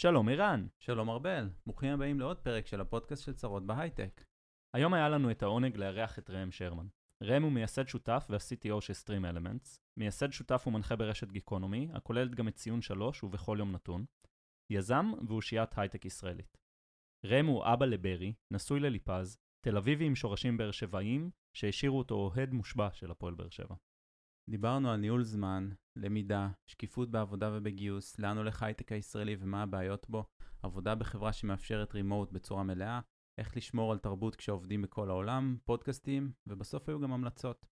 שלום ערן. שלום ארבל, ברוכים הבאים לעוד פרק של הפודקאסט של צרות בהייטק. היום היה לנו את העונג לארח את ראם שרמן. ראם הוא מייסד שותף וה-CTO של Stream Elements, מייסד שותף ומנחה ברשת גיקונומי, הכוללת גם את ציון 3 ובכל יום נתון, יזם ואושיית הייטק ישראלית. ראם הוא אבא לברי, נשוי לליפז, תל אביבי עם שורשים באר שבעיים, שהשאירו אותו אוהד מושבע של הפועל באר שבע. דיברנו על ניהול זמן, למידה, שקיפות בעבודה ובגיוס, לאן הולך ההייטק הישראלי ומה הבעיות בו, עבודה בחברה שמאפשרת רימוט בצורה מלאה, איך לשמור על תרבות כשעובדים בכל העולם, פודקאסטים, ובסוף היו גם המלצות.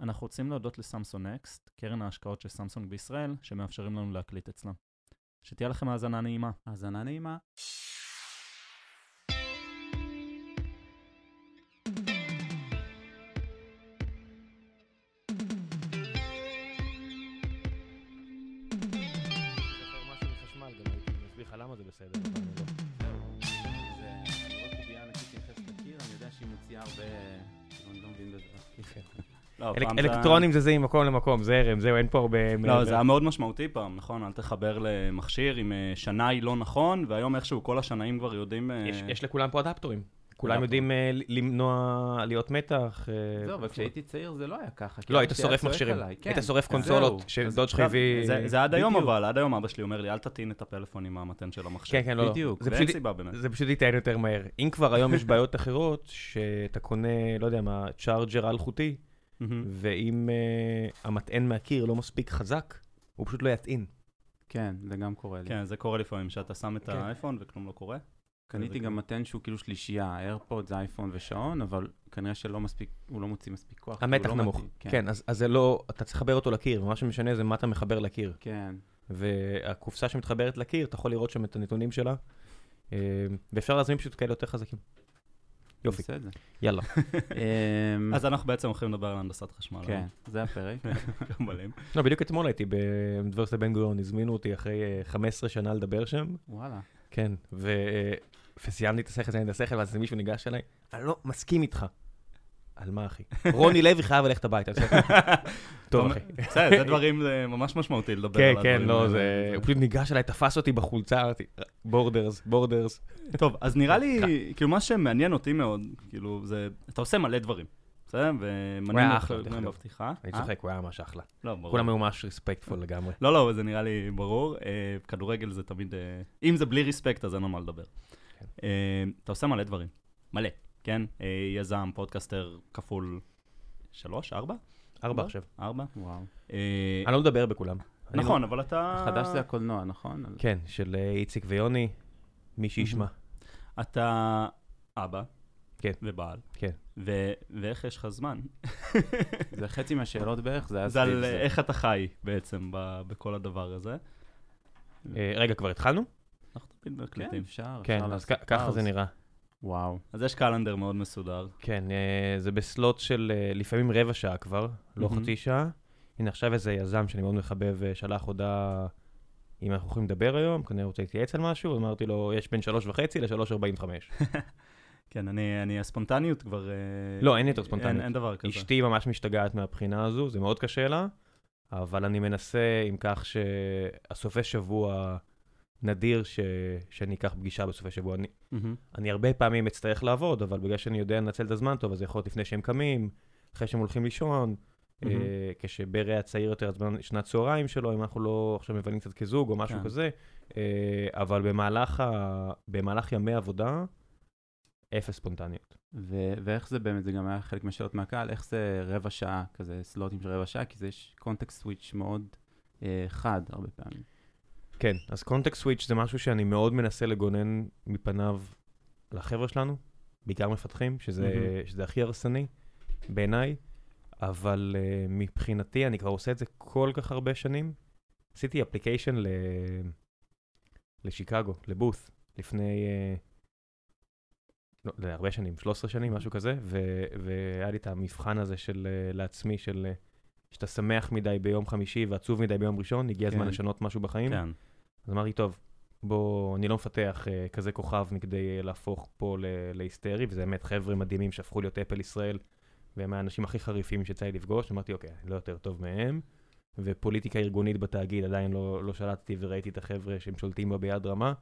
אנחנו רוצים להודות לסמסון נקסט, קרן ההשקעות של סמסונג בישראל, שמאפשרים לנו להקליט אצלם. שתהיה לכם האזנה נעימה. האזנה נעימה. לא, אלק- פעם זה אלקטרונים זזים ממקום למקום, זרם, זהו, אין פה הרבה... לא. זה היה מאוד משמעותי פעם, נכון? אל תחבר למכשיר עם אה, שנאי לא נכון, והיום איכשהו כל השנאים כבר יודעים... אה, יש- יש לכולם פה אדפטורים. כולם אדפטור. יודעים אה, ל- למנוע עליות מתח. אה, זהו, אבל כשהייתי צעיר זה לא היה ככה. לא, היית שורף מכשירים. עליי, כן. היית שורף קונסולות. שדוד שלך הביא... זה- זה עד היום. אבל, עד היום אבא שלי אומר לי, אל תטעין את הפלאפון עם המתן של המחשב. כן, כן, לא, לא. בדיוק, זה ואין סיבה באמת. זה פשוט יטען יותר מהר. אם כבר היום יש בעיות אחרות, שאתה קונה, לא יודע מה, צ'ארג'ר אלחוטי. ואם אה, המטען מהקיר לא מספיק חזק, הוא פשוט לא יטעין. כן, זה גם קורה לי. כן, זה קורה לפעמים, שאתה שם את כן. האייפון וכלום לא קורה. קניתי גם מתן שהוא כאילו שלישייה, איירפוד אייפון ושעון, אבל כנראה שלא מספיק, הוא לא מוציא מספיק כוח. המתח לא נמוך. מתאים. כן, אז אז זה לא, אתה צריך לחבר אותו לקיר, ומה שמשנה זה מה אתה מחבר לקיר. כן. והקופסה שמתחברת לקיר, אתה יכול לראות שם את הנתונים שלה, אה, ואפשר להזמין פשוט כאלה יותר חזקים. יופי, בסדר. יאללה. אמ, אז אנחנו בעצם הולכים לדבר על הנדסת חשמל. כן, זה הפרק. לא, בדיוק אתמול הייתי באוניברסיטת בן גוריון, הזמינו אותי אחרי אה, 15 שנה לדבר שם, וואלה. כן, ו... אה, וסיימתי את השכל, סיימתי את השכל, ואז מישהו ניגש אליי, אני לא מסכים איתך. על מה, אחי? רוני לוי חייב ללכת הביתה. טוב, אחי. בסדר, זה דברים, זה ממש משמעותי לדבר כן, על כן, הדברים לא, האלה. זה... הוא פשוט ניגש אליי, תפס אותי בחולצה, אמרתי, borders, borders. טוב, אז נראה לי, כאילו, מה שמעניין אותי מאוד, כאילו, זה, אתה עושה מלא דברים, בסדר? היה ומנינו אחלה, חלק דרך אגב. בפתיחה. אני אה? צוחק, הוא היה ממש אחלה. לא, ברור. כולם היו ממש respectful לגמרי. לא, לא, זה נראה לי ברור. אה, כדורגל זה תמיד... אה, אם זה בלי respect, אז אין על מה לדבר. כן. אתה עושה מלא דברים. מלא, כן? יזם, פודקאסטר כפול שלוש, ארבע? ארבע? עכשיו. ארבע? וואו. אני לא מדבר בכולם. נכון, לא- אבל אתה... חדש זה הקולנוע, נכון? כן, של איציק ויוני, מי שישמע. אתה אבא. כן. ובעל. כן. ו- ואיך יש לך זמן? זה חצי מהשאלות בערך, זה היה זה על סביב אה, זה. איך אתה חי בעצם ב- בכל הדבר הזה. אה, רגע, כבר התחלנו? אנחנו תמיד כן, מקליטים. אפשר, כן, אפשר אז לעשות כ- ככה זה. נראה. וואו. אז יש קלנדר מאוד מסודר. כן, אה, זה בסלוט של אה, לפעמים רבע שעה כבר, לא מהמם. חצי שעה. הנה עכשיו איזה יזם שאני מאוד מחבב אה, שלח הודעה אם אנחנו יכולים לדבר היום, כנראה רוצה להתייעץ על משהו, אמרתי לו, יש בין שלוש וחצי לשלוש ארבעים וחמש. כן, אני, אני, הספונטניות כבר... אה, לא, אין יותר אין, ספונטניות. אין דבר כזה. אשתי ממש משתגעת מהבחינה הזו, זה מאוד קשה לה, אבל אני מנסה עם כך שהסופי שבוע נדיר ש... שאני אקח פגישה בסופי שבוע. אני, מהמם. אני הרבה פעמים אצטרך לעבוד, אבל בגלל שאני יודע לנצל את הזמן טוב, אז זה יכול להיות לפני שהם קמים, אחרי שהם הולכים לישון, מהמם. אה, כשברי היה צעיר יותר, הזמן שנת צהריים שלו, אם אנחנו לא עכשיו מבלים קצת כזוג או משהו כן. כזה, אה, אבל במהלך, ה... במהלך ימי עבודה, אפס ספונטניות. ו- ואיך זה באמת, זה גם היה חלק מהשאלות מהקהל, איך זה רבע שעה, כזה סלוטים של רבע שעה, כי זה יש קונטקסט סוויץ' מאוד אה, חד הרבה פעמים. כן, אז קונטקסט סוויץ' זה משהו שאני מאוד מנסה לגונן מפניו לחבר'ה שלנו, בעיקר מפתחים, שזה, מהמם. שזה הכי הרסני בעיניי, אבל uh, מבחינתי, אני כבר עושה את זה כל כך הרבה שנים. עשיתי אפליקיישן ל... לשיקגו, לבות', לפני uh, לא, להרבה שנים, 13 שנים, משהו כזה, ו- והיה לי את המבחן הזה של uh, לעצמי, של uh, שאתה שמח מדי ביום חמישי ועצוב מדי ביום ראשון, הגיע הזמן כן. לשנות משהו בחיים. כן. אז אמרתי, טוב, בוא, אני לא מפתח uh, כזה כוכב מכדי להפוך פה להיסטרי, וזה באמת חבר'ה מדהימים שהפכו להיות אפל ישראל, והם האנשים הכי חריפים שיצא לי לפגוש, אמרתי, אוקיי, לא יותר טוב מהם, ופוליטיקה ארגונית בתאגיד עדיין לא, לא שלטתי וראיתי את החבר'ה שהם שולטים בה ביד רמה,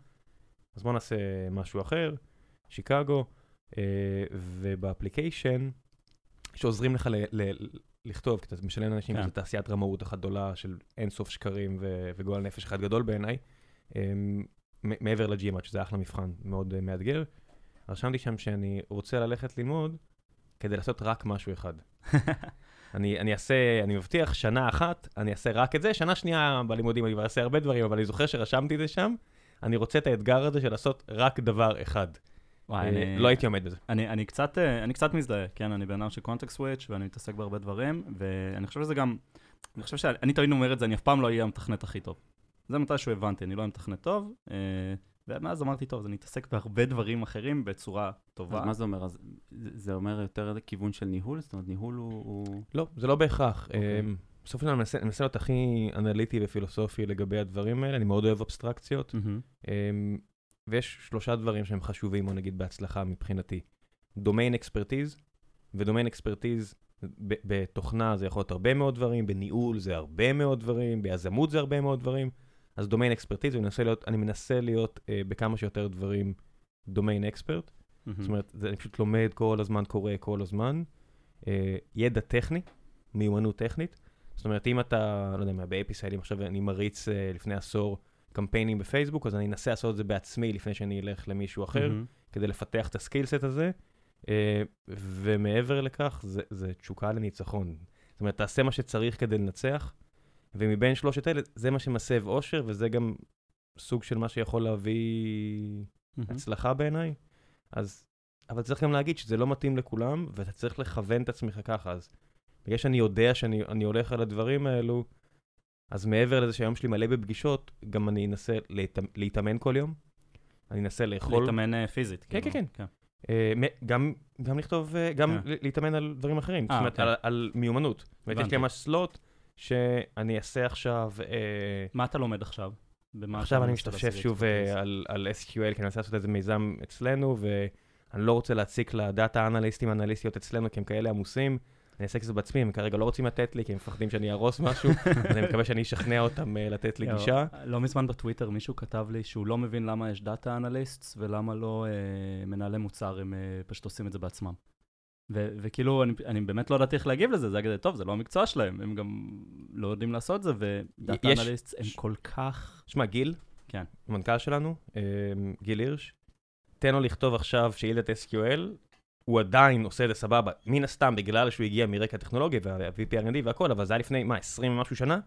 אז בואו נעשה משהו אחר, שיקגו, אה, ובאפליקיישן, שעוזרים לך ל- ל- לכתוב, כי אתה משלם לאנשים, כן. זו תעשיית רמאות אחת גדולה של אינסוף שקרים ו- וגועל נפש אחד גדול בעיניי. אה, מ- מעבר לג'ימאט, שזה אחלה מבחן, מאוד אה, מאתגר. רשמתי שם שאני רוצה ללכת ללמוד כדי לעשות רק משהו אחד. אני, אני אעשה, אני מבטיח, שנה אחת, אני אעשה רק את זה, שנה שנייה בלימודים אני כבר אעשה הרבה דברים, אבל אני זוכר שרשמתי את זה שם, אני רוצה את האתגר הזה של לעשות רק דבר אחד. וואי, אה, אני- לא הייתי עומד בזה. אני, אני, קצת, אה, אני קצת מזדהה, כן, אני בן אדם של קונטקסט סוויץ' ואני מתעסק בהרבה דברים, ואני חושב שזה גם, אני חושב שאני תמיד אומר את זה, אני אף פעם לא אהיה המתכנת הכי טוב. זה מתישהו הבנתי, אני לא אהיה מתכנת טוב, אה, ומאז אמרתי, טוב, אז אני אתעסק בהרבה דברים אחרים בצורה טובה. אז מה זה אומר? אז זה אומר יותר לכיוון של ניהול? זאת אומרת, ניהול הוא... הוא... לא, זה לא בהכרח. אוקיי. אמ, בסוף אני מנסה אני מנסה להיות הכי אנליטי ופילוסופי לגבי הדברים האלה, אני מאוד אוהב אבסטרקציות. ויש שלושה דברים שהם חשובים, או נגיד בהצלחה מבחינתי. דומיין אקספרטיז, ודומיין אקספרטיז בתוכנה זה יכול להיות הרבה מאוד דברים, בניהול זה הרבה מאוד דברים, ביזמות זה הרבה מאוד דברים. אז דומיין אקספרטיז, אני מנסה להיות, אני מנסה להיות אה, בכמה שיותר דברים דומיין אקספרט. מהמם. זאת אומרת, זה, אני פשוט לומד כל הזמן, קורא כל הזמן. אה, ידע טכני, מיומנות טכנית. זאת אומרת, אם אתה, לא יודע מה, באפיסיילים עכשיו אני מריץ אה, לפני עשור קמפיינים בפייסבוק, אז אני אנסה לעשות את זה בעצמי לפני שאני אלך למישהו אחר, מהמם. כדי לפתח את הסקילסט הזה. אה, ומעבר לכך, זה, זה תשוקה לניצחון. זאת אומרת, תעשה מה שצריך כדי לנצח, ומבין שלושת אלה, זה מה שמסב אושר, וזה גם סוג של מה שיכול להביא מהמם. הצלחה בעיניי. אז, אבל צריך גם להגיד שזה לא מתאים לכולם, ואתה צריך לכוון את עצמך ככה. אז בגלל שאני יודע שאני אני הולך על הדברים האלו, אז מעבר לזה שהיום שלי מלא בפגישות, גם אני אנסה להת, להתאמן כל יום. אני אנסה לאכול. להתאמן אה, פיזית. כן, כאילו. כן, כן. אה, מ- גם, לכתוב, אה, גם כן. להתאמן על דברים אחרים. זאת אה, אומרת, אוקיי. על, מיומנות. זאת אומרת, יש. לי ממש סלוט שאני אעשה עכשיו... אה, מה אתה לומד עכשיו? עכשיו אני משתפשף שוב? אה, על SQL, כי אני מנסה לעשות איזה מיזם אצלנו, ואני לא רוצה להציק לדאטה אנליסטים, אנליסטיות אצלנו, כי הם כאלה עמוסים. אני אעשה את זה בעצמי, הם כרגע לא רוצים לתת לי, כי הם מפחדים שאני אהרוס משהו, אז אני מקווה שאני אשכנע אותם אה, לתת לי גישה. לא מזמן בטוויטר מישהו כתב לי שהוא לא מבין למה יש דאטה אנליסטס ולמה לא אה, מנהלי מוצר, הם אה, פשוט עושים את זה בעצמם. ו- וכאילו, אני, אני באמת לא ידעתי איך להגיב לזה, זה להגיד, טוב, זה לא המקצוע שלהם, הם גם לא יודעים לעשות זה, ודאטה יש- אנליסטס הם כל כך... שמע, גיל, כן. המנכ"ל שלנו, אה, גיל הירש, תן לו לכתוב עכשיו שאילת SQL, הוא עדיין עושה את זה סבבה, מן הסתם בגלל שהוא הגיע מרקע טכנולוגי וה-VP R&D והכל, אבל זה היה לפני, מה, 20 ומשהו שנה?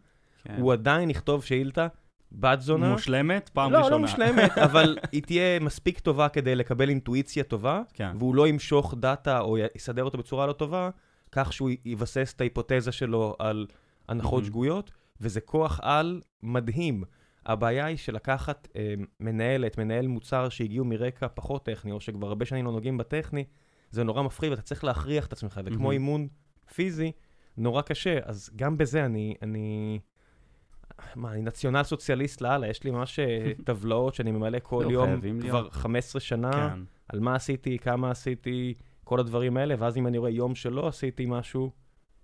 כן. הוא עדיין יכתוב שאילתה, בת זונה. מושלמת, פעם לא, ראשונה. לא מושלמת, אבל היא תהיה מספיק טובה כדי לקבל אינטואיציה טובה, כן. והוא לא ימשוך דאטה או יסדר אותו בצורה לא טובה, כך שהוא יבסס את ההיפותזה שלו על הנחות מהמם. שגויות, וזה כוח על מדהים. הבעיה היא שלקחת אה, מנהלת, מנהל מוצר שהגיעו מרקע פחות טכני, או שכבר הרבה שנים לא נוגעים בטכני, זה נורא מפחיד, ואתה צריך להכריח את עצמך, וכמו מהמם. אימון פיזי, נורא קשה. אז גם בזה אני, אני, מה, אני נציונל סוציאליסט לאללה, יש לי ממש אה, טבלאות שאני ממלא כל לא, יום כבר להיות. 15 שנה, כן. על מה עשיתי, כמה עשיתי, כל הדברים האלה, ואז אם אני רואה יום שלא עשיתי משהו,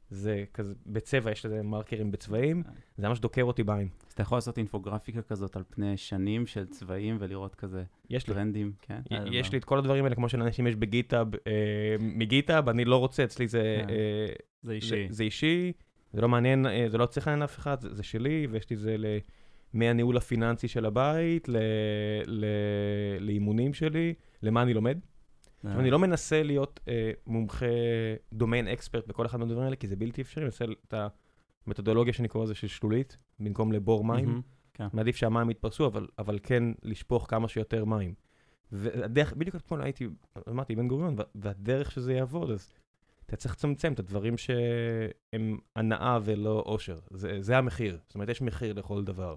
זה כזה, בצבע, יש לזה מרקרים בצבעים, כן. זה ממש דוקר אותי בעין. אז אתה יכול לעשות אינפוגרפיקה כזאת על פני שנים של צבעים ולראות כזה יש לי. טרנדים, כן? י- אה, יש לא. לי את כל הדברים האלה, כמו שלאנשים יש בגיטאב, אה, מגיטאב, אני לא רוצה, אצלי זה, כן. אה, זה אישי. זה, זה אישי, זה לא מעניין, אה, זה לא צריך לעניין אף אחד, זה, זה שלי, ויש לי זה ל- מהניהול הפיננסי של הבית, ל, ל, לאימונים שלי, למה אני לומד. עכשיו, אני לא מנסה להיות אה, מומחה דומיין אקספרט בכל אחד מהדברים האלה, כי זה בלתי אפשרי, אני מנסה את המתודולוגיה שאני קורא לזה של שלולית, במקום לבור מים. כן. מעדיף שהמים יתפרסו, אבל, אבל כן לשפוך כמה שיותר מים. והדרך, בדיוק אתמול הייתי, אמרתי, בן גוריון, וה- והדרך שזה יעבוד, אז אתה צריך לצמצם את הדברים שהם הנאה ולא עושר. זה, זה המחיר. זאת אומרת, יש מחיר לכל דבר.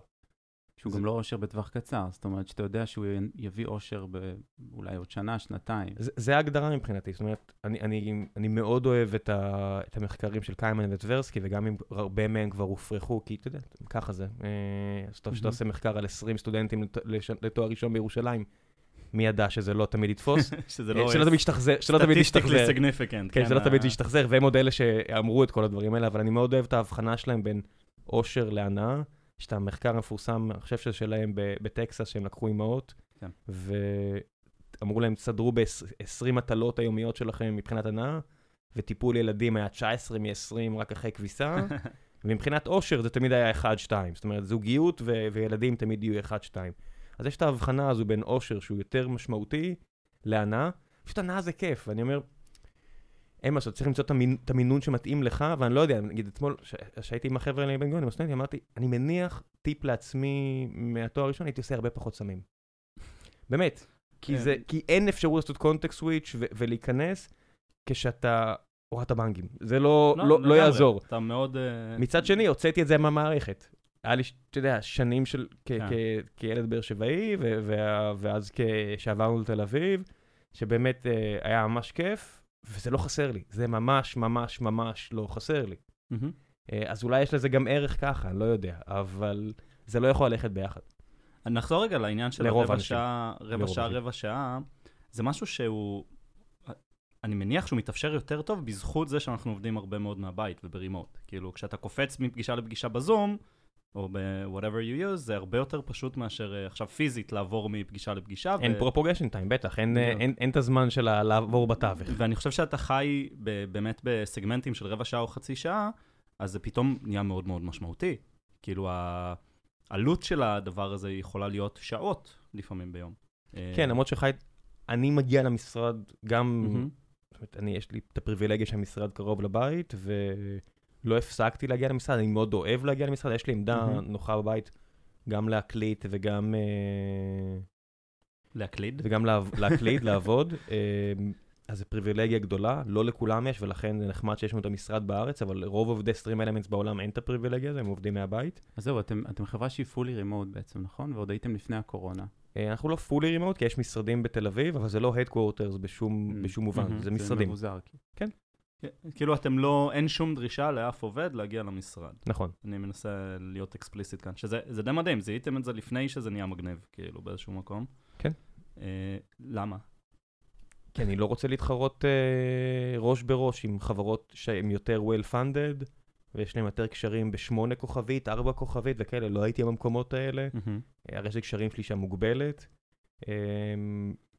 שהוא זה- גם לא אושר בטווח קצר, זאת אומרת שאתה יודע שהוא יביא אושר אולי עוד שנה, שנתיים. זה, זה ההגדרה מבחינתי, זאת אומרת, אני, אני, אני מאוד אוהב את, ה, את המחקרים של קיימן וטברסקי, וגם אם הרבה מהם כבר הופרכו, כי אתה יודע, ככה זה. אה, אז טוב שאתה. עושה מחקר על 20 סטודנטים לתואר ראשון בירושלים, מי ידע שזה לא תמיד יתפוס? שזה אה, שלא תמיד ישתחזר, שלא תמיד ישתחזר. significant. כן, שלא תמיד ישתחזר, והם עוד אלה שאמרו את כל הדברים האלה, אבל אני מאוד אוהב את ההבחנה שלהם בין אושר להנאה. יש את המחקר המפורסם, אני חושב שזה שלהם בטקסס, שהם לקחו אימהות, כן. ואמרו להם, תסדרו ב-20 מטלות היומיות שלכם מבחינת הנאה, וטיפול ילדים היה 19 מ-20 רק אחרי כביסה, ומבחינת אושר זה תמיד היה 1-2, זאת אומרת, זוגיות ו- וילדים תמיד יהיו 1-2. אז יש את ההבחנה הזו בין אושר שהוא יותר משמעותי להנאה, פשוט הנאה זה כיף, ואני אומר, אין מה לעשות, צריך למצוא את את המינון שמתאים לך, ואני לא יודע, נגיד אתמול, כשהייתי עם החבר'ה האלה בן גוריון, עם הסטודנטים, אמרתי, אני מניח טיפ לעצמי מהתואר הראשון, הייתי עושה הרבה פחות סמים. באמת, כי, כן. זה, כי אין אפשרות לעשות קונטקסט סוויץ' ולהיכנס כשאתה הורדת בנקים. זה לא, לא, לא, לא. יעזור. אתה מאוד... אה, מצד שני, הוצאתי את זה מהמערכת. היה לי, אתה יודע, שנים של, כ- כן. כ- כילד באר שבעי, ו- ואז כשעברנו לתל אביב, שבאמת אה, היה ממש כיף, וזה לא חסר לי. זה ממש ממש ממש לא חסר לי. אה, אז אולי יש לזה גם ערך ככה, אני לא יודע, אבל זה לא יכול ללכת ביחד. נחזור רגע לעניין של לרוב רבע האנשים. שעה, רבע שעה. רבע שעה. זה משהו שהוא, אני מניח שהוא מתאפשר יותר טוב בזכות זה שאנחנו עובדים הרבה מאוד מהבית וברימוט. כאילו, כשאתה קופץ מפגישה לפגישה בזום, או ב-whatever you use, זה הרבה יותר פשוט מאשר אה, עכשיו פיזית לעבור מפגישה לפגישה. אין ו- פרופוגשן טיים, בטח, אין, אה. אין, אין את הזמן של לעבור בתווך. ואני חושב שאתה חי ב- באמת בסגמנטים של רבע שעה או חצי שעה, אז זה פתאום נהיה מאוד מאוד משמעותי. כאילו, העלות של הדבר הזה יכולה להיות שעות לפעמים ביום. אה, כן, למרות שחי, אני מגיע למשרד גם. זאת אומרת, אני, יש לי את הפריבילגיה שהמשרד קרוב לבית, ולא הפסקתי להגיע למשרד, אני מאוד אוהב להגיע למשרד, יש לי עמדה מהמם. נוחה בבית, גם להקליט וגם, אה, להקליד. וגם לעב- להקליט, לעבוד. אה, אז זו פריבילגיה גדולה, לא לכולם יש, ולכן זה נחמד שיש לנו את המשרד בארץ, אבל לרוב עובדי סטרים אלמנטס בעולם אין את הפריבילגיה הזו, הם עובדים מהבית. אז זהו, אתם, אתם חברה שהיא fully remote בעצם, נכון? ועוד הייתם לפני הקורונה. אה, אנחנו לא פולי רימוט, כי יש משרדים בתל אביב, אבל זה לא headquarters בשום, Mm. בשום מובן, מהמם. זה משרדים. מבוזר. כאילו. כאילו אתם לא, אין שום דרישה לאף עובד להגיע למשרד. נכון. אני מנסה להיות אקספליסיט כאן, שזה זה די מדהים, זיהיתם את זה לפני שזה נהיה מגניב, כאילו, באיזשהו מקום. כן. אה, למה? כי אני לא רוצה להתחרות אה, ראש בראש עם חברות שהן יותר well funded, ויש להן יותר קשרים בשמונה כוכבית, ארבע כוכבית וכאלה, לא הייתי במקומות האלה, מהמם. אה, הרשת קשרים שלי שם מוגבלת.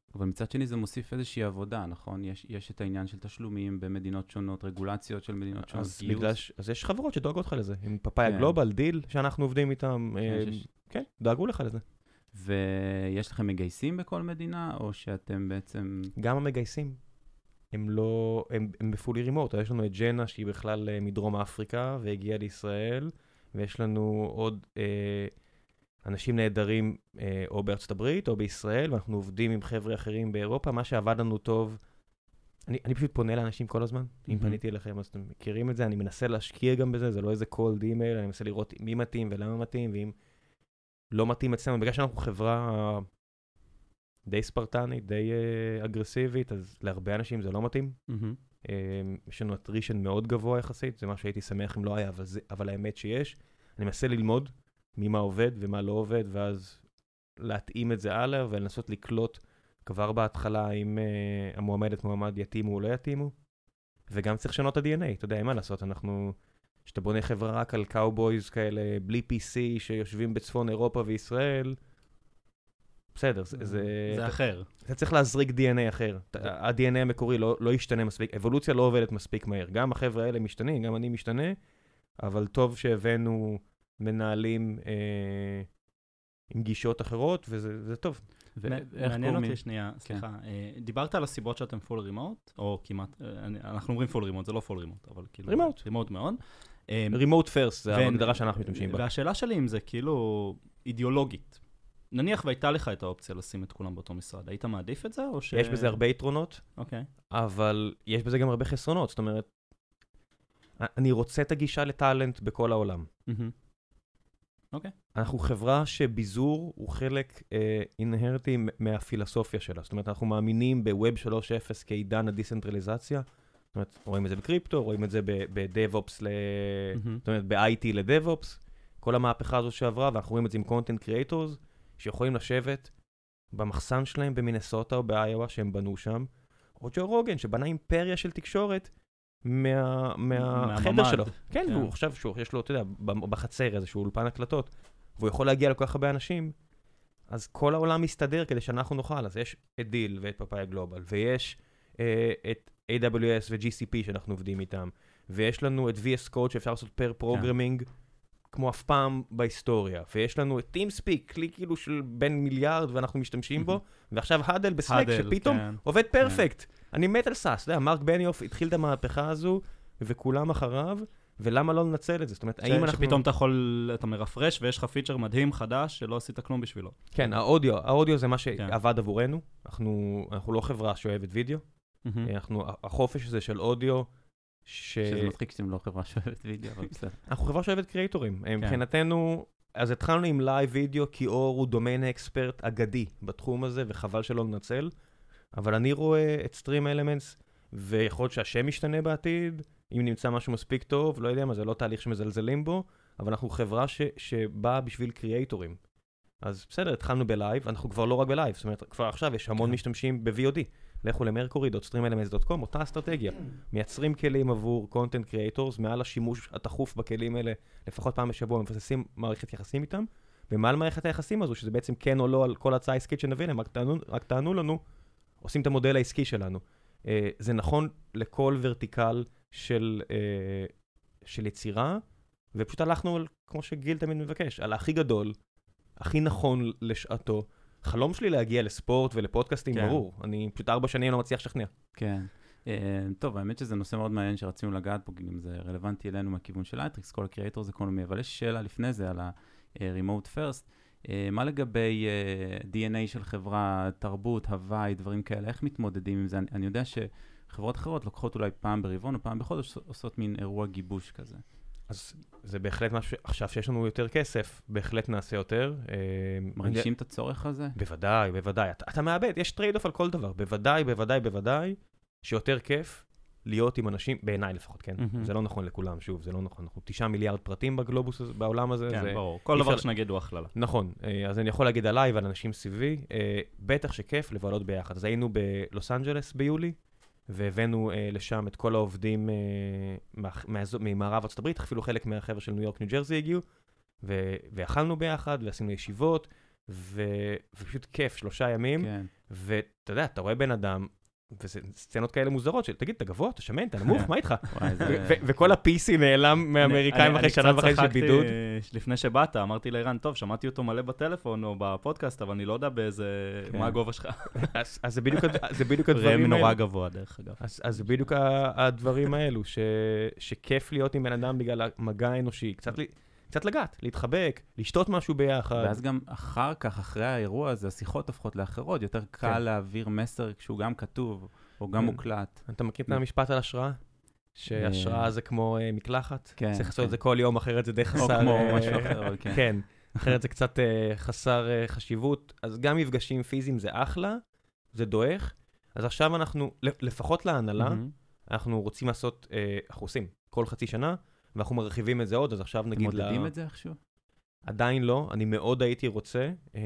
אה, אבל מצד שני זה מוסיף איזושהי עבודה, נכון? יש, יש את העניין של תשלומים במדינות שונות, רגולציות של מדינות שונות, אז, בגלל, ש- אז יש חברות שדואגות לך לזה, עם פאפאיה כן. גלובל, דיל, שאנחנו עובדים איתם, אה, יש- יש- כן, דאגו לך לזה. ויש לכם מגייסים בכל מדינה, או שאתם בעצם... גם המגייסים, הם לא, הם, הם בפולי רימוט, יש לנו את ג'נה שהיא בכלל אה, מדרום אפריקה והגיעה לישראל, ויש לנו עוד אה, אנשים נהדרים אה, או בארצות הברית או בישראל, ואנחנו עובדים עם חבר'ה אחרים באירופה, מה שעבד לנו טוב. אני, אני פשוט פונה לאנשים כל הזמן, אם מהמם. פניתי אליכם אז אתם מכירים את זה, אני מנסה להשקיע גם בזה, זה לא איזה cold email, אני מנסה לראות מי מתאים ולמה מתאים, ואם לא מתאים אצלנו, בגלל שאנחנו חברה די ספרטנית, די אה, אגרסיבית, אז להרבה אנשים זה לא מתאים. מהמם. אה, יש לנו attrition מאוד גבוה יחסית, זה מה שהייתי שמח אם לא היה, אבל, זה, אבל האמת שיש. אני מנסה ללמוד ממה עובד ומה לא עובד, ואז להתאים את זה הלאה ולנסות לקלוט כבר בהתחלה אם uh, המועמדת מועמד יתאימו או לא יתאימו. וגם צריך לשנות את ה-DNA, אתה יודע, אין מה לעשות, אנחנו... כשאתה בונה חברה רק על קאובויז כאלה, בלי PC, שיושבים בצפון אירופה וישראל, בסדר, זה... זה, זה אחר. אתה צריך להזריק DNA אחר. אתה- ה-DNA המקורי לא, לא ישתנה מספיק, אבולוציה לא עובדת מספיק מהר. גם החבר'ה האלה משתנים, גם אני משתנה, אבל טוב שהבאנו מנהלים אה, עם גישות אחרות, וזה זה טוב. מעניין אותי שנייה, סליחה. אה, דיברת על הסיבות שאתם full remote, או כמעט, אה, אנחנו אומרים full remote, זה לא full remote, אבל כאילו... remote. Remote מאוד. אה, Remote first, זה ההגדרה שאנחנו משתמשים בה. והשאלה שלי אם זה כאילו אידיאולוגית. נניח והייתה לך את האופציה לשים את כולם באותו משרד, היית מעדיף את זה, או ש... יש בזה הרבה יתרונות, אוקיי. אבל יש בזה גם הרבה חסרונות. זאת אומרת, אני רוצה את הגישה לטאלנט בכל העולם. מהמם. אנחנו חברה שביזור הוא חלק אינהרטי מהפילוסופיה שלה. זאת אומרת, אנחנו מאמינים ב-Web 3.0 כעידן הדיסנטרליזציה. זאת אומרת, רואים את זה בקריפטו, רואים את זה ב-DevOps, ל... מהמם. זאת אומרת, ב-IT ל-DevOps. כל המהפכה הזו שעברה, ואנחנו רואים את זה עם content creators, שיכולים לשבת במחסן שלהם במינסוטה או באיואה שהם בנו שם, או ג'ו רוגן, שבנה אימפריה של תקשורת מהחדר מהממ"ד. שלו. כן, כן. והוא עכשיו יש לו, אתה יודע, בחצר איזשהו אולפן הקלטות, והוא יכול להגיע לכל כך הרבה אנשים, אז כל העולם מסתדר כדי שאנחנו נוכל. אז יש את דיל ואת פאפאיה גלובל, ויש אה, את AWS ו-GCP שאנחנו עובדים איתם, ויש לנו את VS Code שאפשר לעשות pair programming. כמו אף פעם בהיסטוריה, ויש לנו את TeamSpeak, כלי כאילו של בין מיליארד ואנחנו משתמשים בו, ועכשיו huddle ב-Slack שפתאום כן. עובד perfect. אני מת על SaaS, אתה יודע, מרק בניוף התחיל את המהפכה הזו, וכולם אחריו, ולמה לא לנצל את זה? זאת אומרת, האם ש- אנחנו... שפתאום אתה יכול, אתה מרפרש ויש לך פיצ'ר מדהים חדש שלא עשית כלום בשבילו. כן, האודיו, האודיו זה מה שעבד עבורנו. אנחנו, אנחנו לא חברה שאוהבת וידאו. אנחנו, החופש הזה של אודיו, ש... שזה מצחיק שאתם לא חברה שאוהבת וידאו, אבל בסדר. אנחנו חברה שאוהבת קריאטורים. כן. מבחינתנו, אז התחלנו עם live video, כי אור הוא domain expert אגדי בתחום הזה, וחבל שלא לנצל. אבל אני רואה את StreamElements, ויכול להיות שהשם ישתנה בעתיד, אם נמצא משהו מספיק טוב, לא יודע מה, זה לא תהליך שמזלזלים בו, אבל אנחנו חברה ש, שבאה בשביל קריאטורים. אז בסדר, התחלנו ב-live, אנחנו כבר לא רק ב-live, זאת אומרת, כבר עכשיו יש המון כן. משתמשים ב-VOD. לכו ל-mercury.streamelements.com, אותה אסטרטגיה. מייצרים כלים עבור content creators, מעל השימוש התכוף בכלים האלה, לפחות פעם בשבוע, מבססים מערכת יחסים איתם, ומעל מערכת היחסים הזו, שזה בעצם כן או לא על כל הצעה עסקית שנביא להם, רק תענו, רק תענו לנו, עושים את המודל העסקי שלנו. Uh, זה נכון לכל ורטיקל של, uh, של יצירה, ופשוט הלכנו, על, כמו שגיל תמיד מבקש, על הכי גדול, הכי נכון לשעתו. חלום שלי להגיע לספורט ולפודקאסטים, כן. ברור. אני פשוט ארבע שנים לא מצליח לשכנע. כן. אה, טוב, האמת שזה נושא מאוד מעניין שרצינו לגעת בו, גם זה רלוונטי אלינו מהכיוון של אייטריקס, כל ה-Creators Economy, אבל יש שאלה לפני זה על ה-Remote First. אה, מה לגבי אה, DNA של חברה, תרבות, הווי, דברים כאלה, איך מתמודדים עם זה? אני, אני יודע שחברות אחרות לוקחות אולי פעם ברבעון או פעם בחודש, עושות מין אירוע גיבוש כזה. אז זה בהחלט משהו, עכשיו שיש לנו יותר כסף, בהחלט נעשה יותר. אה, מרגישים את הצורך הזה? בוודאי, בוודאי. אתה, אתה מאבד, יש trade-off על כל דבר. בוודאי, בוודאי, בוודאי, שיותר כיף להיות עם אנשים, בעיניי לפחות, כן? מהמם. זה לא נכון לכולם, שוב, זה לא נכון. אנחנו תשעה מיליארד פרטים בגלובוס, הזה- בעולם הזה. כן, זה... ברור. כל דבר אפשר- שנגיד הוא הכללה. נכון, אה, אז אני יכול להגיד עליי ועל אנשים סביבי, אה, בטח שכיף לבלות ביחד. אז היינו בלוס אנג'לס ביולי, והבאנו אה, לשם את כל העובדים מה- ממערב ארצות הברית, אפילו חלק מהחבר'ה של ניו יורק, ניו ג'רזי הגיעו, ו- ואכלנו ביחד, ועשינו ישיבות, ו- ופשוט כיף, שלושה ימים, כן. ואתה יודע, אתה רואה בן אדם, וזה סצנות כאלה מוזרות של, תגיד, אתה גבוה, אתה שמן, אתה נמוך, מה איתך? וכל ה-PC נעלם מאמריקאים אחרי שנה וחצי של בידוד. אני קצת צחקתי לפני שבאת, אמרתי לערן, טוב, שמעתי אותו מלא בטלפון או בפודקאסט, אבל אני לא יודע באיזה... כן. מה הגובה שלך. אז זה בדיוק הד- זה בדיוק ראם הדברים נורא. גבוה, דרך אגב. אז, זה בדיוק הדברים האלו, שכיף להיות עם בן אדם בגלל המגע האנושי, קצת, קצת לגעת, להתחבק, לשתות משהו ביחד. ואז גם אחר כך, אחרי האירוע הזה, השיחות הופכות לאחרות, יותר קל כן. להעביר מסר כשהוא גם כתוב, או גם כן. מוקלט. אתה מכיר את המשפט על השראה? שהשראה זה כמו אה, מקלחת? כן, צריך לעשות כן. את זה כל יום, אחרת זה די או חסר... כמו אה, משהו אחר, כן. כן, אחרת זה קצת אה, חסר אה, חשיבות. אז גם מפגשים פיזיים זה אחלה, זה דועך. אז עכשיו אנחנו, לפחות להנהלה. אנחנו רוצים לעשות, אה, אנחנו עושים כל חצי שנה, ואנחנו מרחיבים את זה עוד, אז עכשיו אתם נגיד... מודדים ל- את זה איכשהו? עדיין לא, אני מאוד הייתי רוצה. אה,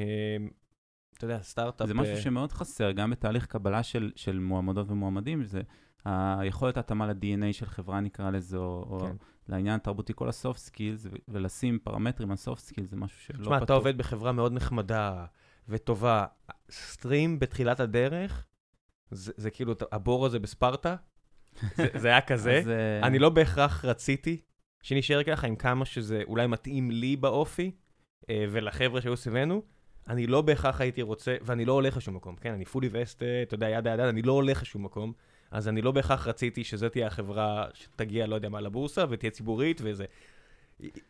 אתה יודע, סטארט-אפ... זה משהו שמאוד חסר, גם בתהליך קבלה של, של מועמדות ומועמדים, זה היכולת התאמה ל-DNA של חברה נקרא לזה, או, או כן. לעניין התרבותי, כל skills, ו- ולשים פרמטרים על soft skills זה משהו שלא תשמע, פתור. אתה עובד בחברה מאוד נחמדה וטובה. סטרים בתחילת הדרך, זה, זה כאילו הבור הזה בספרטה, זה, זה היה כזה. אז, אה, אני לא בהכרח רציתי שנשאר ככה, עם כמה שזה אולי מתאים לי באופי, אה, ולחבר'ה שהיו סביבנו. אני לא בהכרח הייתי רוצה, ואני לא הולך לשום מקום, כן? אני פולי וסט, אתה יודע, יד יד, אני לא הולך לשום מקום, אז אני לא בהכרח רציתי שזו תהיה החברה שתגיע, לא יודע מה, לבורסה, ותהיה ציבורית וזה.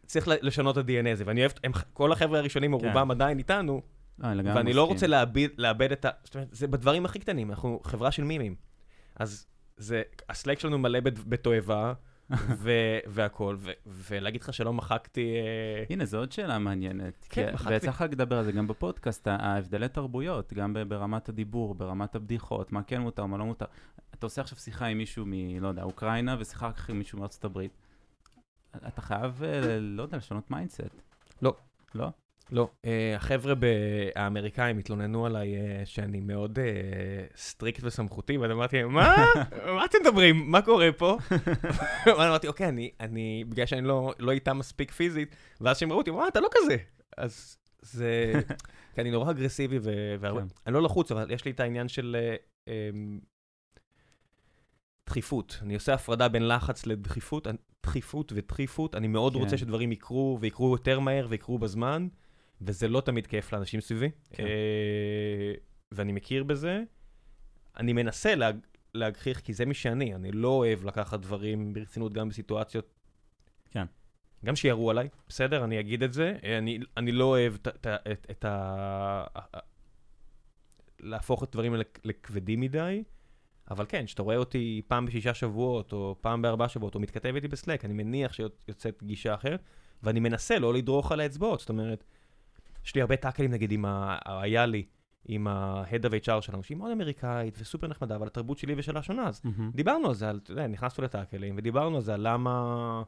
צריך לשנות את ה-DNA הזה, ואני אוהב, הם, כל החבר'ה הראשונים, כן. רובם עדיין איתנו, לא, לגמרי ואני לא מסכים. רוצה לאבד, לאבד את ה... זאת אומרת, זה בדברים הכי קטנים, אנחנו חברה של מימים. אז זה, ה-Slack שלנו מלא בת- בתועבה, ו- והכול, ו- ולהגיד לך שלא מחקתי... אה, הנה, זו עוד שאלה מעניינת. כן, מחקתי. ויצא לך לדבר על זה גם בפודקאסט, ההבדלי תרבויות, גם ברמת הדיבור, ברמת הבדיחות, מה כן מותר, מה לא מותר. אתה עושה עכשיו שיחה עם מישהו מ... לא יודע, אוקראינה, ושיחה אחר כך עם מישהו מארצות הברית. אתה חייב, אה, לא יודע, לשנות mindset. לא. לא? לא, אה, החבר'ה האמריקאים התלוננו עליי אה, שאני מאוד אה, strict וסמכותי, ואני אמרתי להם, מה? מה אתם מדברים? מה קורה פה? ואני אמרתי, אוקיי, אני, אני, בגלל שאני לא, לא איתם מספיק פיזית, ואז שהם ראו אותי, מה, אתה לא כזה. אז זה, כי אני נורא אגרסיבי והרבה... כן. אני לא לחוץ, אבל יש לי את העניין של אה, אמ, דחיפות. אני עושה הפרדה בין לחץ לדחיפות. דחיפות ודחיפות, אני מאוד כן. רוצה שדברים יקרו, ויקרו יותר מהר ויקרו בזמן, וזה לא תמיד כיף לאנשים סביבי. כן. אה, ואני מכיר בזה. אני מנסה לה, להגחיך, כי זה מי שאני. אני לא אוהב לקחת דברים ברצינות גם בסיטואציות... כן. גם שירו עליי, בסדר? אני אגיד את זה. אה, אני, אני לא אוהב את, את, את, את ה... להפוך את הדברים האלה לכבדים מדי, אבל כן, כשאתה רואה אותי פעם בשישה שבועות, או פעם בארבעה שבועות, או מתכתב איתי בסלק, אני מניח שיוצאת גישה אחרת, ואני מנסה לא לדרוך על האצבעות. זאת אומרת, יש לי הרבה טאקלים, נגיד, עם ה... היה לי, עם ה-Head of HR שלנו, שהיא מאוד אמריקאית וסופר נחמדה, אבל התרבות שלי ושלה שונה, אז מהמם. דיברנו על זה, על, אתה יודע, נכנסנו לטאקלים, ודיברנו על זה, על למה,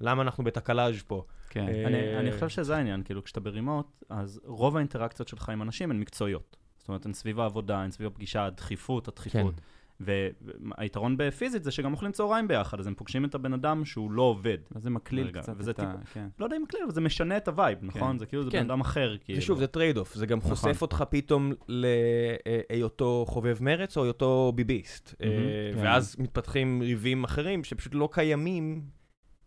למה אנחנו בתקלאז' פה. כן. אה, אני, אני חושב שזה העניין, כאילו, כשאתה ברימוט, אז רוב האינטראקציות שלך עם אנשים הן מקצועיות. זאת אומרת, הן סביב העבודה, הן סביב הפגישה, הדחיפות, הדחיפות. והיתרון בפיזית זה שגם אוכלים צהריים ביחד, אז הם פוגשים את הבן אדם שהוא לא עובד. אז זה מקליל רגע, קצת וזה את ה... טיפ- כן. לא יודע אם מקליל, אבל זה משנה את ה-vibe, נכון? זה כאילו, זה כן. בן אדם אחר, כאילו. ושוב, זה trade-off, זה גם נכון. חושף אותך פתאום להיותו חובב מרץ או היותו ביביסט. אה, כן. ואז מתפתחים ריבים אחרים שפשוט לא קיימים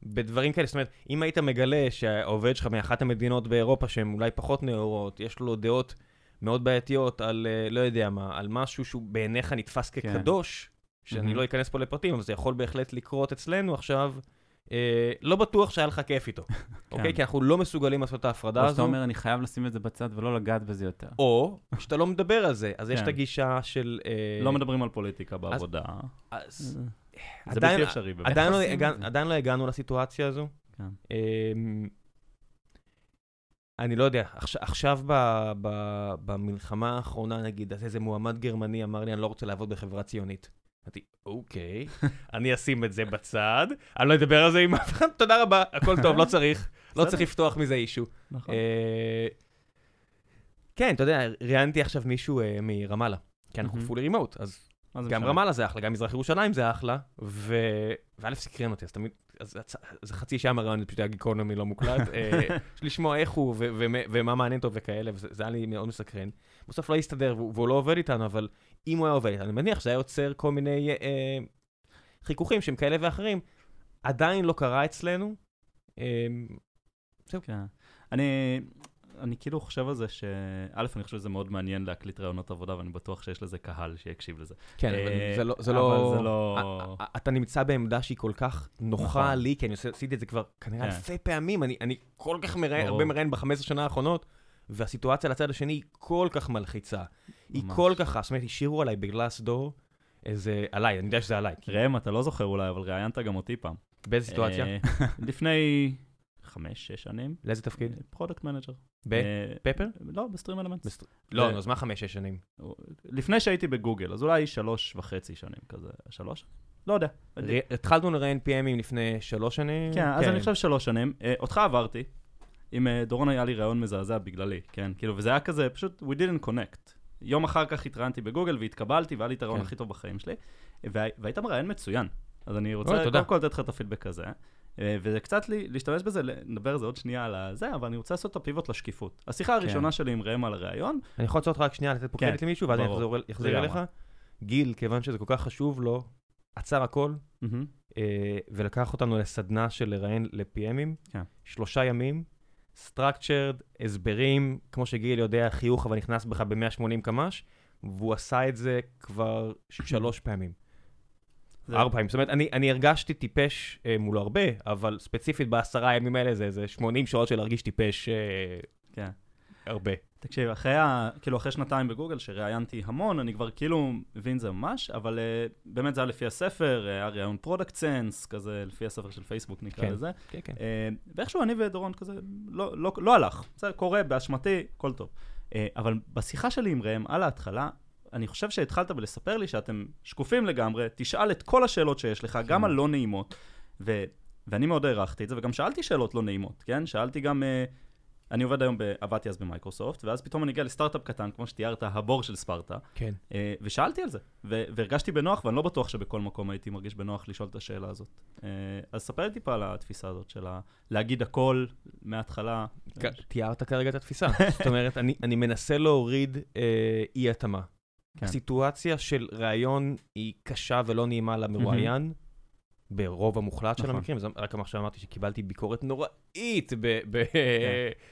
בדברים כאלה. זאת אומרת, אם היית מגלה שהעובד שלך מאחת המדינות באירופה שהן אולי פחות נאורות, יש לו דעות מאוד בעייתיות על, אה, לא יודע מה, על משהו שהוא בעיניך נתפס כן. כקדוש, שאני מהמם. לא אכנס פה לפרטים, אבל זה יכול בהחלט לקרות אצלנו עכשיו. אה, לא בטוח שהיה לך כיף איתו, אוקיי? כי אנחנו לא מסוגלים לעשות את ההפרדה או הזו. שאתה אומר, אני חייב לשים את זה בצד ולא לגעת בזה יותר. או שאתה לא מדבר על זה, אז יש את כן. הגישה של... אה, לא מדברים על פוליטיקה בעבודה. אז זה עדיין- בלתי אפשרי. עדיין לא זה? עדיין לא הגענו לסיטואציה הזו. אני לא יודע, עכשיו- עכשיו ב- ב- במלחמה האחרונה, נגיד, אז איזה מועמד גרמני אמר לי, אני לא רוצה לעבוד בחברה ציונית. אמרתי, אוקיי, אני אשים את זה בצד, אני לא אדבר על זה עם אף אחד, תודה רבה, הכל טוב, לא צריך, לא. צריך לפתוח מזה אישו. נכון. אה, כן, אתה יודע, ראיינתי עכשיו מישהו אה, מרמאללה, כי אנחנו. פולי רימוט, אז גם? רמאללה זה אחלה, גם מזרח ירושלים זה אחלה. וא' סקרן אותי, אז תמיד, אז חצי שעה מהרעיון, פשוט היה גיקונומי לא מוקלט, אה, יש לשמוע איך הוא ומה מעניין אותו וכאלה, וזה זה היה לי מאוד מסקרן. בסוף לא הסתדר, והוא לא עובד איתנו, אבל אם הוא היה עובד איתנו, אני מניח שזה היה יוצר כל מיני אה, חיכוכים שהם כאלה ואחרים. עדיין לא קרה אצלנו. אה, כן. אני, אני כאילו חושב על זה ש... א', אני חושב שזה מאוד מעניין להקליט ראיונות עבודה, ואני בטוח שיש לזה קהל שיקשיב לזה. כן, אה, אבל זה לא... זה אבל לא... זה לא- א- א- אתה נמצא בעמדה שהיא כל כך נוחה נכון. לי, כי אני עשיתי את זה כבר כנראה כן. אלפי פעמים, אני כל כך. הרבה מראיין ב-15 שנה האחרונות, והסיטואציה לצד השני היא כל כך מלחיצה. היא. כל כך, זאת אומרת, השאירו עליי ב-Glassdoor, איזה, עליי, אני יודע שזה עליי. ראם, אתה לא זוכר אולי, אבל ראיינת גם אותי פעם. באיזה סיטואציה? אה, לפני חמש, שש שנים. לאיזה תפקיד? product manager. בפפר? לא, ב-StreamElements. לא, אז מה חמש-שש שנים? לפני שהייתי בגוגל, אז אולי שלוש וחצי שנים כזה. שלוש? לא יודע. התחלנו לראיין PMים לפני שלוש שנים? כן, אז אני חושב שלוש שנים. אה, אותך עברתי. עם אה, דורון היה לי ראיון מזעזע בגללי, כן? כאילו, וזה היה כזה, פשוט, we didn't connect. יום אחר כך התראיינתי בגוגל והתקבלתי, והיה לי את הרעיון כן. הכי טוב בחיים שלי, וה- והיית מראיין מצוין. אז אני רוצה. קודם כל לתת לך את הפידבק הזה, וזה קצת לי- להשתמש בזה, נדבר על זה עוד שנייה על הזה, אבל אני רוצה לעשות את הפיבוט לשקיפות. השיחה הראשונה שלי עם ראם על הראיון, אני יכול אותך רק שנייה, לתת פה כן, קרדיט למישהו, ואז אני ברור. אחזור- אחזיר לגמרי. אליך. גיל, כיוון שזה כל כך חשוב לו, עצר הכל, מהמם, אה, ולקח אותנו לסדנה של לראיין ל-PMים, כן. שלושה ימים, structured, הסברים, כמו שגיל יודע, חיוך אבל נכנס בך ב-180 קמ"ש, והוא עשה את זה כבר שלוש פעמים, ארבע פעמים. זאת אומרת, אני, אני הרגשתי טיפש אה, מולו הרבה, אבל ספציפית בעשרה הימים האלה זה איזה 80 שעות של להרגיש טיפש אה, כן. הרבה. תקשיב, אחרי, ה... כאילו אחרי שנתיים בגוגל, שראיינתי המון, אני כבר כאילו מבין זה ממש, אבל uh, באמת זה היה לפי הספר, אה, היה ראיון product sense, כזה לפי הספר של פייסבוק נקרא כן. לזה. כן, כן. Uh, ואיכשהו אני ודורון כזה, לא, לא, לא הלך, זה קורה באשמתי, הכל טוב. Uh, אבל בשיחה שלי עם ראם, על ההתחלה, אני חושב שהתחלת בלספר לי שאתם שקופים לגמרי, תשאל את כל השאלות שיש לך, גם הלא נעימות, ו... ואני מאוד הערכתי את זה, וגם שאלתי שאלות לא נעימות, כן? שאלתי גם... Uh, אני עובד היום, ב- עבדתי אז במייקרוסופט, ואז פתאום אני אגיע לסטארט-אפ קטן, כמו שתיארת, הבור של ספרטה, כן. אה, ושאלתי על זה, ו- והרגשתי בנוח, ואני לא בטוח שבכל מקום הייתי מרגיש בנוח לשאול את השאלה הזאת. אה, אז ספר לי טיפה על התפיסה הזאת של ה- להגיד הכל מההתחלה. כ- תיארת כרגע את התפיסה. זאת אומרת, אני, אני מנסה להוריד אה, אי-התאמה. כן. הסיטואציה של ראיון היא קשה ולא נעימה למרואיין, ברוב המוחלט של נכון. המקרים. רק עכשיו אמרתי שקיבלתי ביקורת נוראית ב... ב-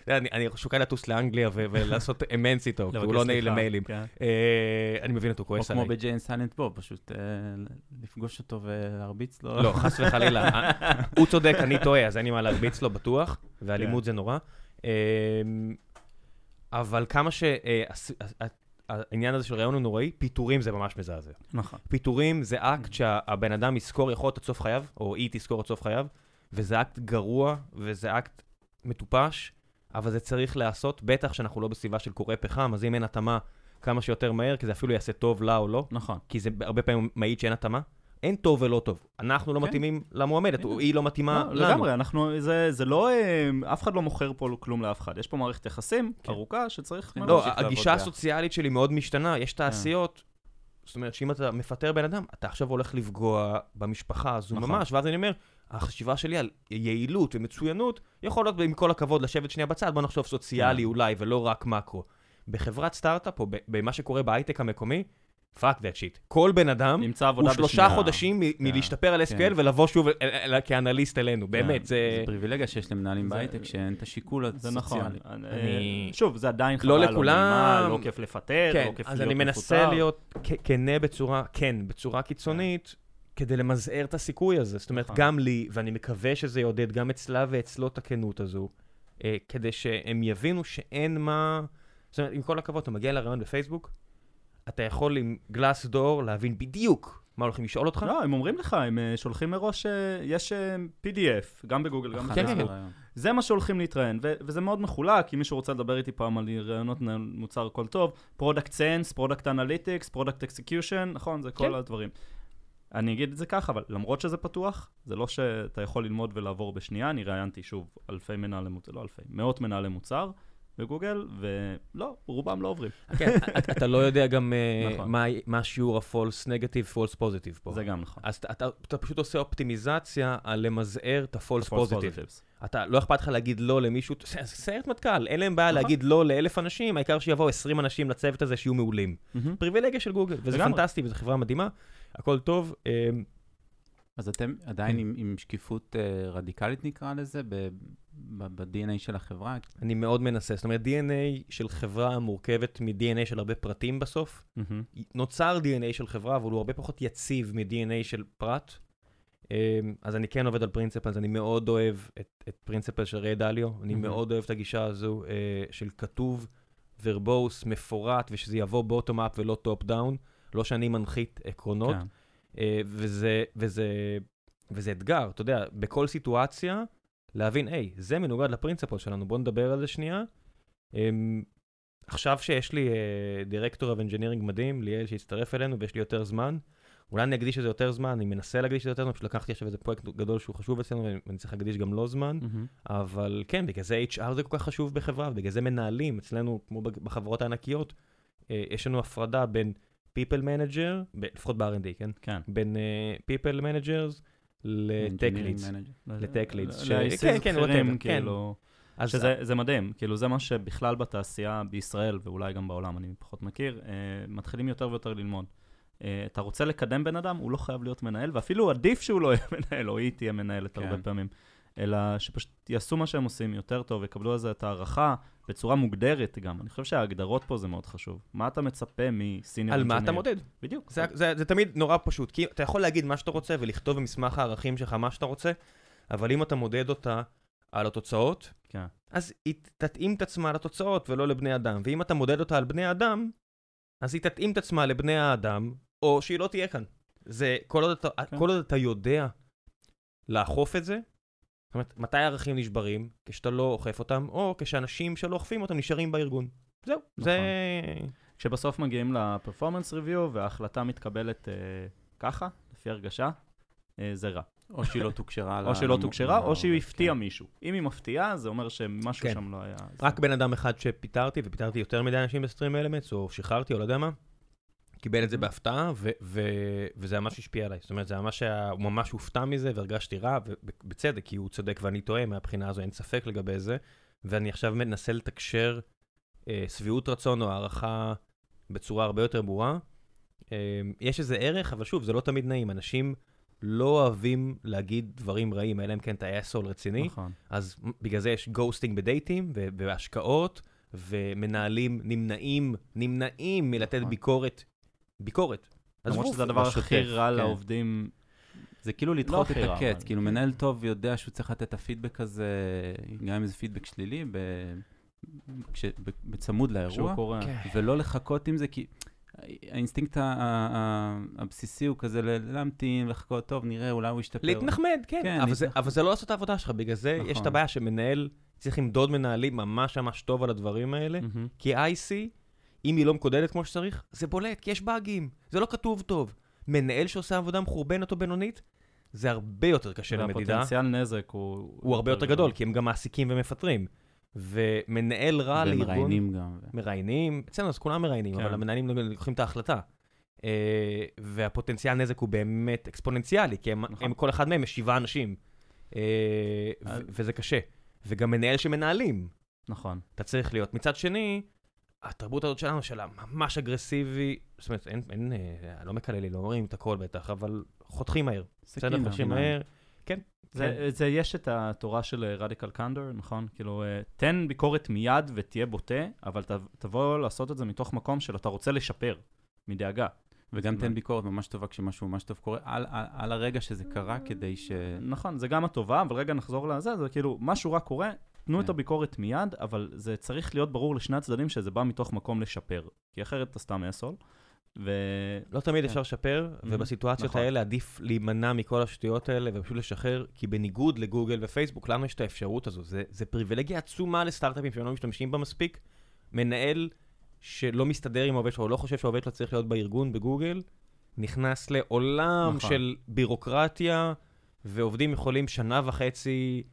אני, אני שוקל לטוס לאנגליה ולעשות אמנס איתו, כי הוא לא נעיל למיילים. כן. אה, אני מבין אותו, או כועס כמו עליי. ב-Jay and Silent Bob, פשוט אה, לפגוש אותו ולהרביץ לו. לא, חס וחלילה. אה, הוא צודק, אני טועה, אז אין לי מה להרביץ לו, בטוח, ואלימות כן. זה נורא. אמ, אבל כמה שהעניין הזה של ראיון הוא נוראי, פיטורים זה ממש מזעזע. נכון. פיטורים זה אקט שהבן אדם יזכור יכול להיות עד סוף חייו, או היא תזכור עד סוף חייו, וזה אקט גרוע, וזה אקט מטופש, אבל זה צריך להיעשות, בטח שאנחנו לא בסביבה של קורי פחם, אז אם אין התאמה כמה שיותר מהר, כי זה אפילו יעשה טוב לה או לא, נכון. כי זה הרבה פעמים מעיד שאין התאמה. אין טוב ולא טוב. אנחנו לא כן. מתאימים למועמדת, או היא לא מתאימה לא, לנו. לגמרי, אנחנו, זה, זה לא, אה, אף אחד לא מוכר פה כלום לאף אחד. יש פה מערכת יחסים כן. ארוכה שצריך... כן. לא, הגישה. הסוציאלית שלי מאוד משתנה. יש תעשיות, זאת אומרת שאם אתה מפטר בן אדם, אתה עכשיו הולך לפגוע במשפחה הזו נכון. ממש, ואז אני אומר, החשיבה שלי על יעילות ומצוינות, יכול להיות עם כל הכבוד לשבת שנייה בצד, בוא נחשוב סוציאלי כן. אולי, ולא רק מקרו. בחברת סטארט-אפ, או במה שקורה בהייטק המקומי, fuck that shit. כל בן אדם, ימצא עבודה הוא שלושה בשנייה. חודשים מ- מלהשתפר על כן. SQL ולבוא שוב אל- אל- אל- כאנליסט אלינו, באמת, זה... זה פריבילגיה שיש למנהלים זה- בהייטק, שאין את השיקול זה נכון. הסוציאלי. אני- שוב, זה עדיין לא חוויה לא לכולם. נעימה, לא כיף לפטר, כן, לא כיף אז להיות אני מפוטר. מנסה להיות כ- כנה בצורה, כן, בצורה קיצונית, כדי למזער את הסיכוי הזה. זאת אומרת, נכון. גם לי, ואני מקווה שזה יעודד גם אצלה ואצלו את הכנות הזו, אה, כדי שהם יבינו שאין מה... זאת אומרת, עם כל הכבוד, אתה מגיע לראיון בפייסבוק, אתה יכול עם Glassdoor להבין בדיוק מה הולכים לשאול אותך. לא, הם אומרים לך, הם אה, שולחים מראש, אה, יש אה, PDF, גם בגוגל, גם כן, הכנה כן, בפייסבוק. לראיון. זה מה שהולכים להתראיין, ו- וזה מאוד מחולק, אם מישהו רוצה לדבר איתי פעם על ראיונות מוצר הכל טוב, product sense, product analytics, product execution, נכון, זה כל כן. הדברים. אני אגיד את זה ככה, אבל למרות שזה פתוח, זה לא שאתה יכול ללמוד ולעבור בשנייה, אני ראיינתי שוב אלפי מנהלי מוצר, לא אלפי, מאות מנהלי מוצר בגוגל, ולא, רובם לא עוברים. כן, אתה- לא יודע גם אה, נכון. מה- השיעור ה-false negative, false positive פה. זה גם נכון. אז אתה- פשוט עושה אופטימיזציה על למזער את ה-false False positive. אתה, לא אכפת לך להגיד לא למישהו, סיירת מטכ"ל, אין להם בעיה נכון. להגיד לא לאלף אנשים, העיקר שיבואו 20 אנשים לצוות הזה שיהיו מעולים. פריבילגיה של גוגל, וזה. פנטסטי, וזו חברה מדהימה, הכל טוב. אז אתם עדיין כן. עם, עם שקיפות אה, רדיקלית נקרא לזה, ב-DNA של החברה? אני מאוד מנסה, זאת אומרת, DNA של חברה מורכבת מ-DNA של הרבה פרטים בסוף. מהמם. נוצר DNA של חברה, אבל הוא הרבה פחות יציב מ-DNA של פרט. אה, אז אני כן עובד על principles, אני מאוד אוהב את, את principle של ריי דליו, אני מהמם. מאוד אוהב את הגישה הזו אה, של כתוב, ורבוס, מפורט, ושזה יבוא bottom up ולא top down, לא שאני מנחית עקרונות. כן. אה, וזה, וזה, וזה אתגר, אתה יודע, בכל סיטואציה, להבין, היי, זה מנוגד ל principle שלנו, בוא נדבר על זה שנייה. אמ, עכשיו שיש לי director of engineering מדהים, ליאל שהצטרף אלינו ויש לי יותר זמן, אולי אני אקדיש לזה יותר זמן, אני מנסה להקדיש לזה יותר זמן, פשוט לקחתי עכשיו איזה פרויקט גדול שהוא חשוב אצלנו ואני צריך להקדיש גם לו זמן, מהמם. אבל כן, בגלל זה HR זה כל כך חשוב בחברה, ובגלל זה מנהלים, אצלנו, כמו בחברות הענקיות, אה, יש לנו הפרדה בין people manager, ב- לפחות ב-R&D, כן? כן. בין uh, people managers. ל-tech leads, ש- ל-ICs כן, כן, כן. כאילו, אז שזה זה מדהים, כאילו זה מה שבכלל בתעשייה בישראל, ואולי גם בעולם, אני פחות מכיר, אה, מתחילים יותר ויותר ללמוד. אה, אתה רוצה לקדם בן אדם, הוא לא חייב להיות מנהל, ואפילו עדיף שהוא לא יהיה מנהל, או היא תהיה מנהלת כן. הרבה פעמים. אלא שפשוט יעשו מה שהם עושים יותר טוב, יקבלו על זה את הערכה בצורה מוגדרת גם. אני חושב שההגדרות פה זה מאוד חשוב. מה אתה מצפה מסיניור על מה אתה מודד? בדיוק. זה, זה, זה תמיד נורא פשוט, כי אתה יכול להגיד מה שאתה רוצה ולכתוב במסמך הערכים שלך מה שאתה רוצה, אבל אם אתה מודד אותה על התוצאות, כן. אז היא תתאים את עצמה לתוצאות ולא לבני אדם. ואם אתה מודד אותה על בני אדם, אז היא תתאים את עצמה לבני האדם, או שהיא לא תהיה כאן. זה, כל עוד אתה, כן. כל עוד אתה יודע לאכוף את זה, אומרת, מתי הערכים נשברים? כשאתה לא אוכף אותם, או כשאנשים שלא אוכפים אותם נשארים בארגון. זהו, זה... כשבסוף מגיעים לפרפורמנס ריוויו וההחלטה מתקבלת אה, ככה, לפי הרגשה, אה, זה רע. או שהיא לא תוקשרה. או שלא למ- תוקשרה, או שהיא כן. הפתיעה מישהו. אם היא מפתיעה, זה אומר שמשהו כן. שם לא היה... רק בן אדם אחד שפיטרתי, ופיטרתי יותר מדי אנשים בסטרים אלמנטס, או שחררתי, או לא יודע מה, קיבל את זה בהפתעה, ו- ו- וזה ממש השפיע עליי. זאת אומרת, זה ממש היה, הוא ממש הופתע מזה, והרגשתי רע, ובצדק, כי הוא צודק ואני טועה, מהבחינה הזו אין ספק לגבי זה, ואני עכשיו מנסה לתקשר אה, שביעות רצון או הערכה בצורה הרבה יותר ברורה. אה, יש איזה ערך, אבל שוב, זה לא תמיד נעים. אנשים לא אוהבים להגיד דברים רעים, אלא אם כן אתה אסול רציני. נכון. אז בגלל זה יש גוסטינג בדייטים ו- והשקעות, ומנהלים נמנעים, נמנעים מלתת נכון. ביקורת. ביקורת. למרות עזבו, שזה הדבר הכי רע כן. לעובדים. זה כאילו לדחות את רע, הקטע, כאילו מנהל טוב יודע שהוא צריך לתת את הפידבק הזה, גם אם זה פידבק שלילי, ב... כש... ב... בצמוד לאירוע. כן. ולא לחכות עם זה, כי האינסטינקט הבסיסי הוא כזה להמתין, לחכות, טוב, נראה, אולי הוא ישתפר. להתנחמד, כן. כן, אבל, זה, להתנחמד. אבל זה לא לעשות את העבודה שלך, בגלל זה יש את נכון. הבעיה שמנהל צריך למדוד מנהלים ממש ממש טוב על הדברים האלה, מהמם. כי IC, אם היא לא מקודדת כמו שצריך, זה בולט, כי יש באגים, זה לא כתוב טוב. מנהל שעושה עבודה מחורבנת או בינונית, זה הרבה יותר קשה למדידה. והפוטנציאל נזק הוא... הוא הרבה יותר גדול, כי הם גם מעסיקים ומפטרים. ומנהל רע לארגון... ומראיינים גם. מראיינים, אצלנו אז כולם מראיינים, כן. אבל המנהלים לוקחים את ההחלטה. אה, והפוטנציאל נזק הוא באמת אקספוננציאלי, כי הם, נכון. הם כל אחד מהם יש שבעה אנשים. אה, וזה קשה. וגם מנהל שמנהלים, נכון. אתה צריך להיות. מצד שני, התרבות הזאת שלנו, של הממש אגרסיבי, זאת אומרת, אין, אין, אה, לא מקללים, לא אומרים את הכל בטח, אבל חותכים מהר. בסדר, סכין חותכים מהר. מהר. כן. זה, זה יש את התורה של רדיקל קנדור, נכון? כאילו, אה, תן ביקורת מיד ותהיה בוטה, אבל ת, תבוא לעשות את זה מתוך מקום של אתה רוצה לשפר, מדאגה. וגם זאת תן ביקורת ממש טובה כשמשהו ממש טוב קורה, על, על, על הרגע שזה קרה, כדי ש... נכון, זה גם הטובה, אבל רגע נחזור לזה, זה כאילו, משהו רע קורה, תנו את כן. הביקורת מיד, אבל זה צריך להיות ברור לשני הצדדים שזה בא מתוך מקום לשפר, כי אחרת אתה סתם אסול. ו... לא תמיד כן. אפשר לשפר, ובסיטואציות נכון. האלה עדיף להימנע מכל השטויות האלה ופשוט לשחרר, כי בניגוד לגוגל ופייסבוק, לנו יש את האפשרות הזו. זה, זה פריבילגיה עצומה לסטארט-אפים שהם לא משתמשים בה מספיק. מנהל שלא מסתדר עם העובד שלו, או לא חושב שהעובד שלו צריך להיות בארגון בגוגל, נכנס לעולם נכון. של בירוקרטיה, ועובדים יכולים שנה וחצי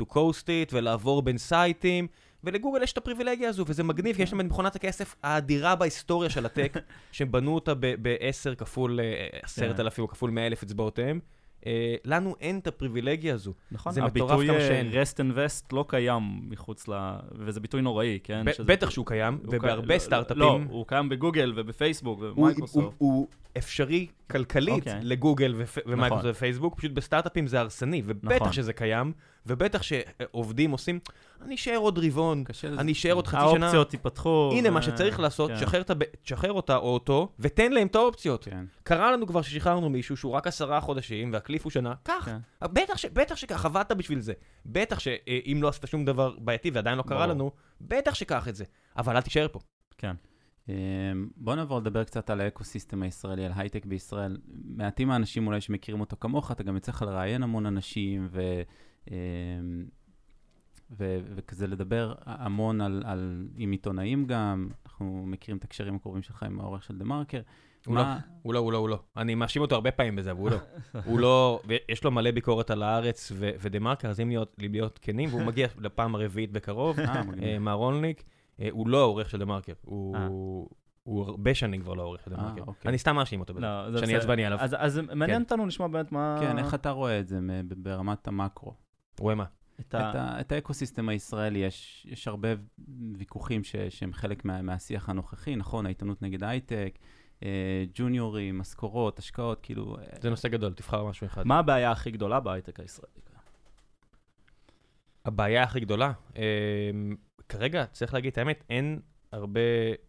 to coast it ולעבור בין סייטים. ולגוגל יש את הפריבילגיה הזו, וזה מגניב, כי יש להם את מכונת הכסף האדירה בהיסטוריה של הטק, שהם בנו אותה ב-10 כפול אה, 10,000 או כפול 100,000 אצבעותיהם. אה, לנו אין את הפריבילגיה הזו. נכון, זה מטורף הביטוי כמה אה, שאין. rest and vest לא קיים מחוץ ל... וזה ביטוי נוראי, כן? ב- שזה- בטח שהוא קיים, ובהרבה קיים- סטארט-אפים... לא, הוא קיים בגוגל ובפייסבוק הוא, ובמייקרוסופט. הוא, הוא אפשרי כלכלית אוקיי. לגוגל ופ... ומייקרוסופט נכון. ופייסבוק, פשוט בסטארט-אפים זה הרסני, ובטח נכון. שזה קיים, ובטח שעובדים עושים, אני אשאר עוד רבעון. אני אשאר עוד חצי שנה. האופציות ייפתחו. הנה מה ו- שצריך לעשות, כן. שחרר, את הב... שחרר אותה או אותו, ותן להם את האופציות. כן. קרה לנו כבר ששחררנו מישהו שהוא רק עשרה חודשים וה cliff הוא שנה, קח. כן. בטח, ש... בטח שכך, עבדת בשביל זה. בטח שאם לא עשית שום דבר בעייתי ועדיין לא קרה ברור. לנו, בטח שקח את זה. אבל אל תישאר פה. כן. אמ, בוא נעבור לדבר קצת על האקוסיסטם הישראלי, על הייטק בישראל. מעטים האנשים אולי שמכירים אותו כמוך, אתה גם יוצא לך לראיין המון אנשים, ו... אמ, ו- וכזה לדבר המון על, על, עם עיתונאים גם, אנחנו מכירים את הקשרים הקרובים שלך עם העורך של דה מרקר. הוא מה- הוא לא, הוא לא, הוא לא. אני מאשים אותו הרבה פעמים בזה, אבל הוא לא. הוא לא, ויש לו מלא ביקורת על הארץ ודה מרקר, אז אם להיות, להיות כנים, והוא מגיע לפעם הרביעית בקרוב, אה. אה, מר רולניק, אה, הוא לא העורך של דה מרקר. אה. הוא... הוא הרבה שנים כבר לא העורך של דה אה, מרקר. אוקיי. אני סתם מאשים אותו בזה. לא, שאני. עצבני עליו. אז- אז מעניין אותנו לשמוע באמת מה... כן, איך אתה רואה את זה ברמת המקרו? רואה מה? את את, ה... ה- את האקוסיסטם הישראלי, יש, יש הרבה ויכוחים ש, שהם חלק מה, מהשיח הנוכחי, נכון? העיתונות נגד הייטק, אה, ג'וניורים, משכורות, השקעות, כאילו... אה, זה נושא גדול, תבחר משהו אחד. מה הבעיה הכי גדולה בהייטק הישראלי? הבעיה הכי גדולה, אמ, כרגע צריך להגיד את האמת, אין הרבה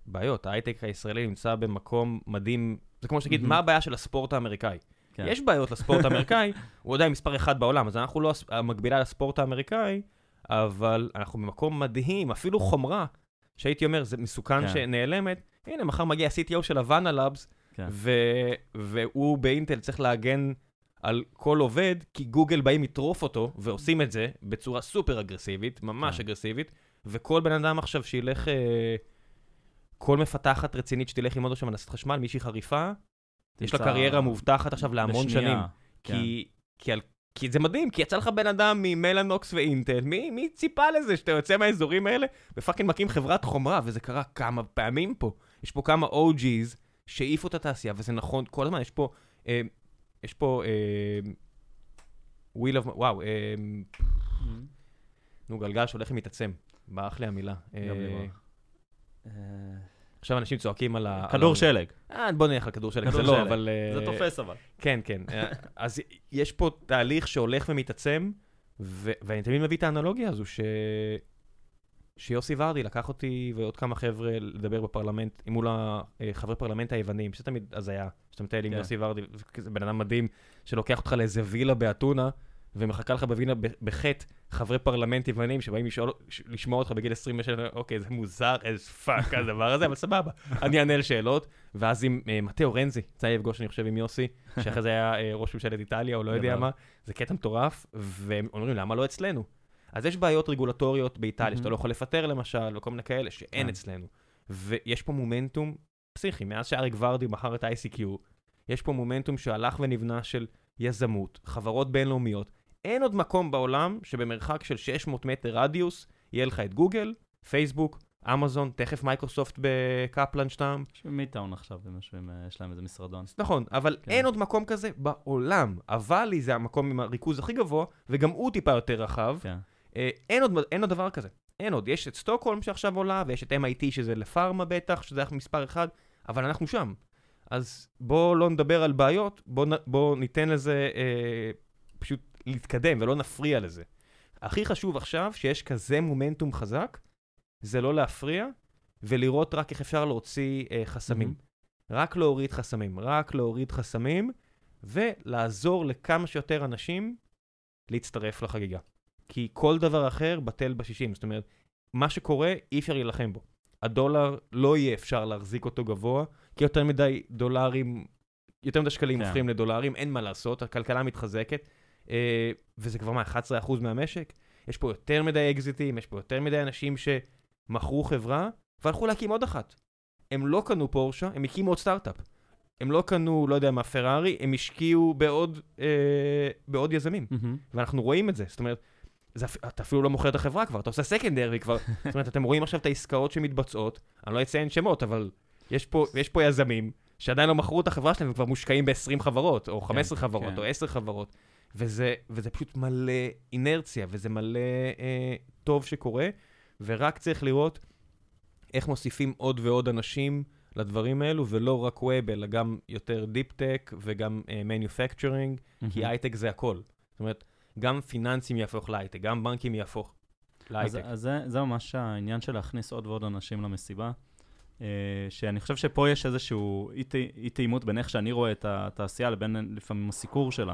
בעיות. ההייטק הישראלי נמצא במקום מדהים, זה כמו שתגיד. מה הבעיה של הספורט האמריקאי? כן. יש בעיות לספורט האמריקאי, הוא עדיין מספר אחד בעולם, אז אנחנו לא המקבילה לספורט האמריקאי, אבל אנחנו במקום מדהים, אפילו חומרה, שהייתי אומר, זה מסוכן כן. שנעלמת. הנה, מחר מגיע ה-CTO של הוואנה לאבס, כן. ו- והוא באינטל צריך להגן על כל עובד, כי גוגל באים לטרוף אותו, ועושים את זה בצורה סופר אגרסיבית, ממש כן. אגרסיבית, וכל בן אדם עכשיו שילך, אה, כל מפתחת רצינית שתלך ללמוד עכשיו הנדסת חשמל, מישהי חריפה, יש לה קריירה מובטחת עכשיו להמון בשנייה. שנים. כן. כי, כי על כי זה מדהים, כי יצא לך בן אדם ממלאנוקס ואינטל, מי, מי ציפה לזה שאתה יוצא מהאזורים האלה ופאקינג מקים חברת חומרה, וזה קרה כמה פעמים פה. יש פה כמה OG's שהעיפו את התעשייה, וזה נכון כל הזמן, יש פה, אה, יש פה, אה, wheel of, וואו, אה, נו, גלגל שהולך ומתעצם, ברח לי המילה. גם לי אה, ברח. אה, עכשיו אנשים צועקים על ה... כדור שלג. אה, בוא נלך על כדור שלג, זה לא. אבל... זה תופס אבל. כן, כן. אז יש פה תהליך שהולך ומתעצם, ואני תמיד מביא את האנלוגיה הזו, ש... שיוסי ורדי לקח אותי ועוד כמה חבר'ה לדבר בפרלמנט, מול החברי פרלמנט היוונים, שזה תמיד הזיה, שאתה מטייל עם כן. יוסי ורדי, זה בן אדם מדהים, שלוקח אותך לאיזה וילה באתונה, ומחכה לך בווילה ב- בחצר חברי פרלמנט יוונים שבאים לשאול, לשמוע אותך בגיל 27, אוקיי, זה מוזר, איזה fuck הדבר הזה, אבל סבבה. אני אענה על שאלות, ואז עם אה, מתאו רנזי, יצא לי לפגוש, אני חושב, עם יוסי, שאחרי זה היה אה, ראש ממשלת איטליה, או לא יודע. מה, זה קטע מטורף, והם אומרים, למה לא אצלנו? אז יש בעיות רגולטוריות באיטליה, שאתה מהמם. לא יכול לפטר למשל, וכל מיני כאלה, שאין כן. אצלנו. ויש פה מומנטום פסיכי, מאז שאריק ורדי מכר את ה-ICQ, יש פה מומנטום שהלך ונבנה של יזמות, חברות בינלאומיות. אין עוד מקום בעולם שבמרחק של 600 מטר רדיוס, יהיה לך את גוגל, פייסבוק, אמזון, תכף מייקרוסופט בקפלן שם. יש meta און עכשיו, אה, יש להם איזה משרדון. נכון, אבל כן. אין עוד מקום כזה בעולם. הוואלי זה המקום עם הריכוז הכי גבוה, וגם הוא טיפה יותר רחב. כן. אה, אין עוד, אין עוד דבר כזה. אין עוד. יש את סטוקהולם שעכשיו עולה, ויש את MIT שזה לפארמה בטח, שזה מספר אחד, אבל אנחנו שם. אז בואו לא נדבר על בעיות, בואו בוא ניתן לזה אה, פשוט להתקדם ולא נפריע לזה. הכי חשוב עכשיו, שיש כזה מומנטום חזק, זה לא להפריע, ולראות רק איך אפשר להוציא אה, חסמים. רק להוריד חסמים, רק להוריד חסמים, ולעזור לכמה שיותר אנשים להצטרף לחגיגה. כי כל דבר אחר בטל בשישים. זאת אומרת, מה שקורה, אי אפשר להילחם בו. הדולר לא יהיה אפשר להחזיק אותו גבוה, כי יותר מדי דולרים, יותר מדי שקלים כן. הופכים לדולרים, אין מה לעשות, הכלכלה מתחזקת, וזה כבר מה, 11% מהמשק? יש פה יותר מדי אקזיטים, יש פה יותר מדי אנשים שמכרו חברה, והלכו להקים עוד אחת. הם לא קנו פורשה, הם הקימו עוד סטארט-אפ. הם לא קנו, לא יודע מה, פרארי, הם השקיעו בעוד, אה, בעוד יזמים. מהמם. ואנחנו רואים את זה. זאת אומרת, זה, אתה אפילו לא מוכר את החברה כבר, אתה עושה secondary כבר. זאת אומרת, אתם רואים עכשיו את העסקאות שמתבצעות, אני לא אציין שמות, אבל יש פה, יש פה יזמים שעדיין לא מכרו את החברה שלהם וכבר מושקעים ב-20 חברות, או 15 חברות, כן. או 10 חברות. וזה, וזה פשוט מלא אינרציה, וזה מלא אה, טוב שקורה, ורק צריך לראות איך מוסיפים עוד ועוד אנשים לדברים האלו, ולא רק web, אלא גם יותר deep-tech וגם אה, manufacturing, כי מהמם. הייטק זה הכל. זאת אומרת, גם פיננסים יהפוך להייטק, גם בנקים יהפוך אז, להייטק. אז זה, זה ממש העניין של להכניס עוד ועוד אנשים למסיבה. אה, שאני חושב שפה יש איזשהו אי תאימות בין איך שאני רואה את התעשייה לבין לפעמים הסיקור שלה.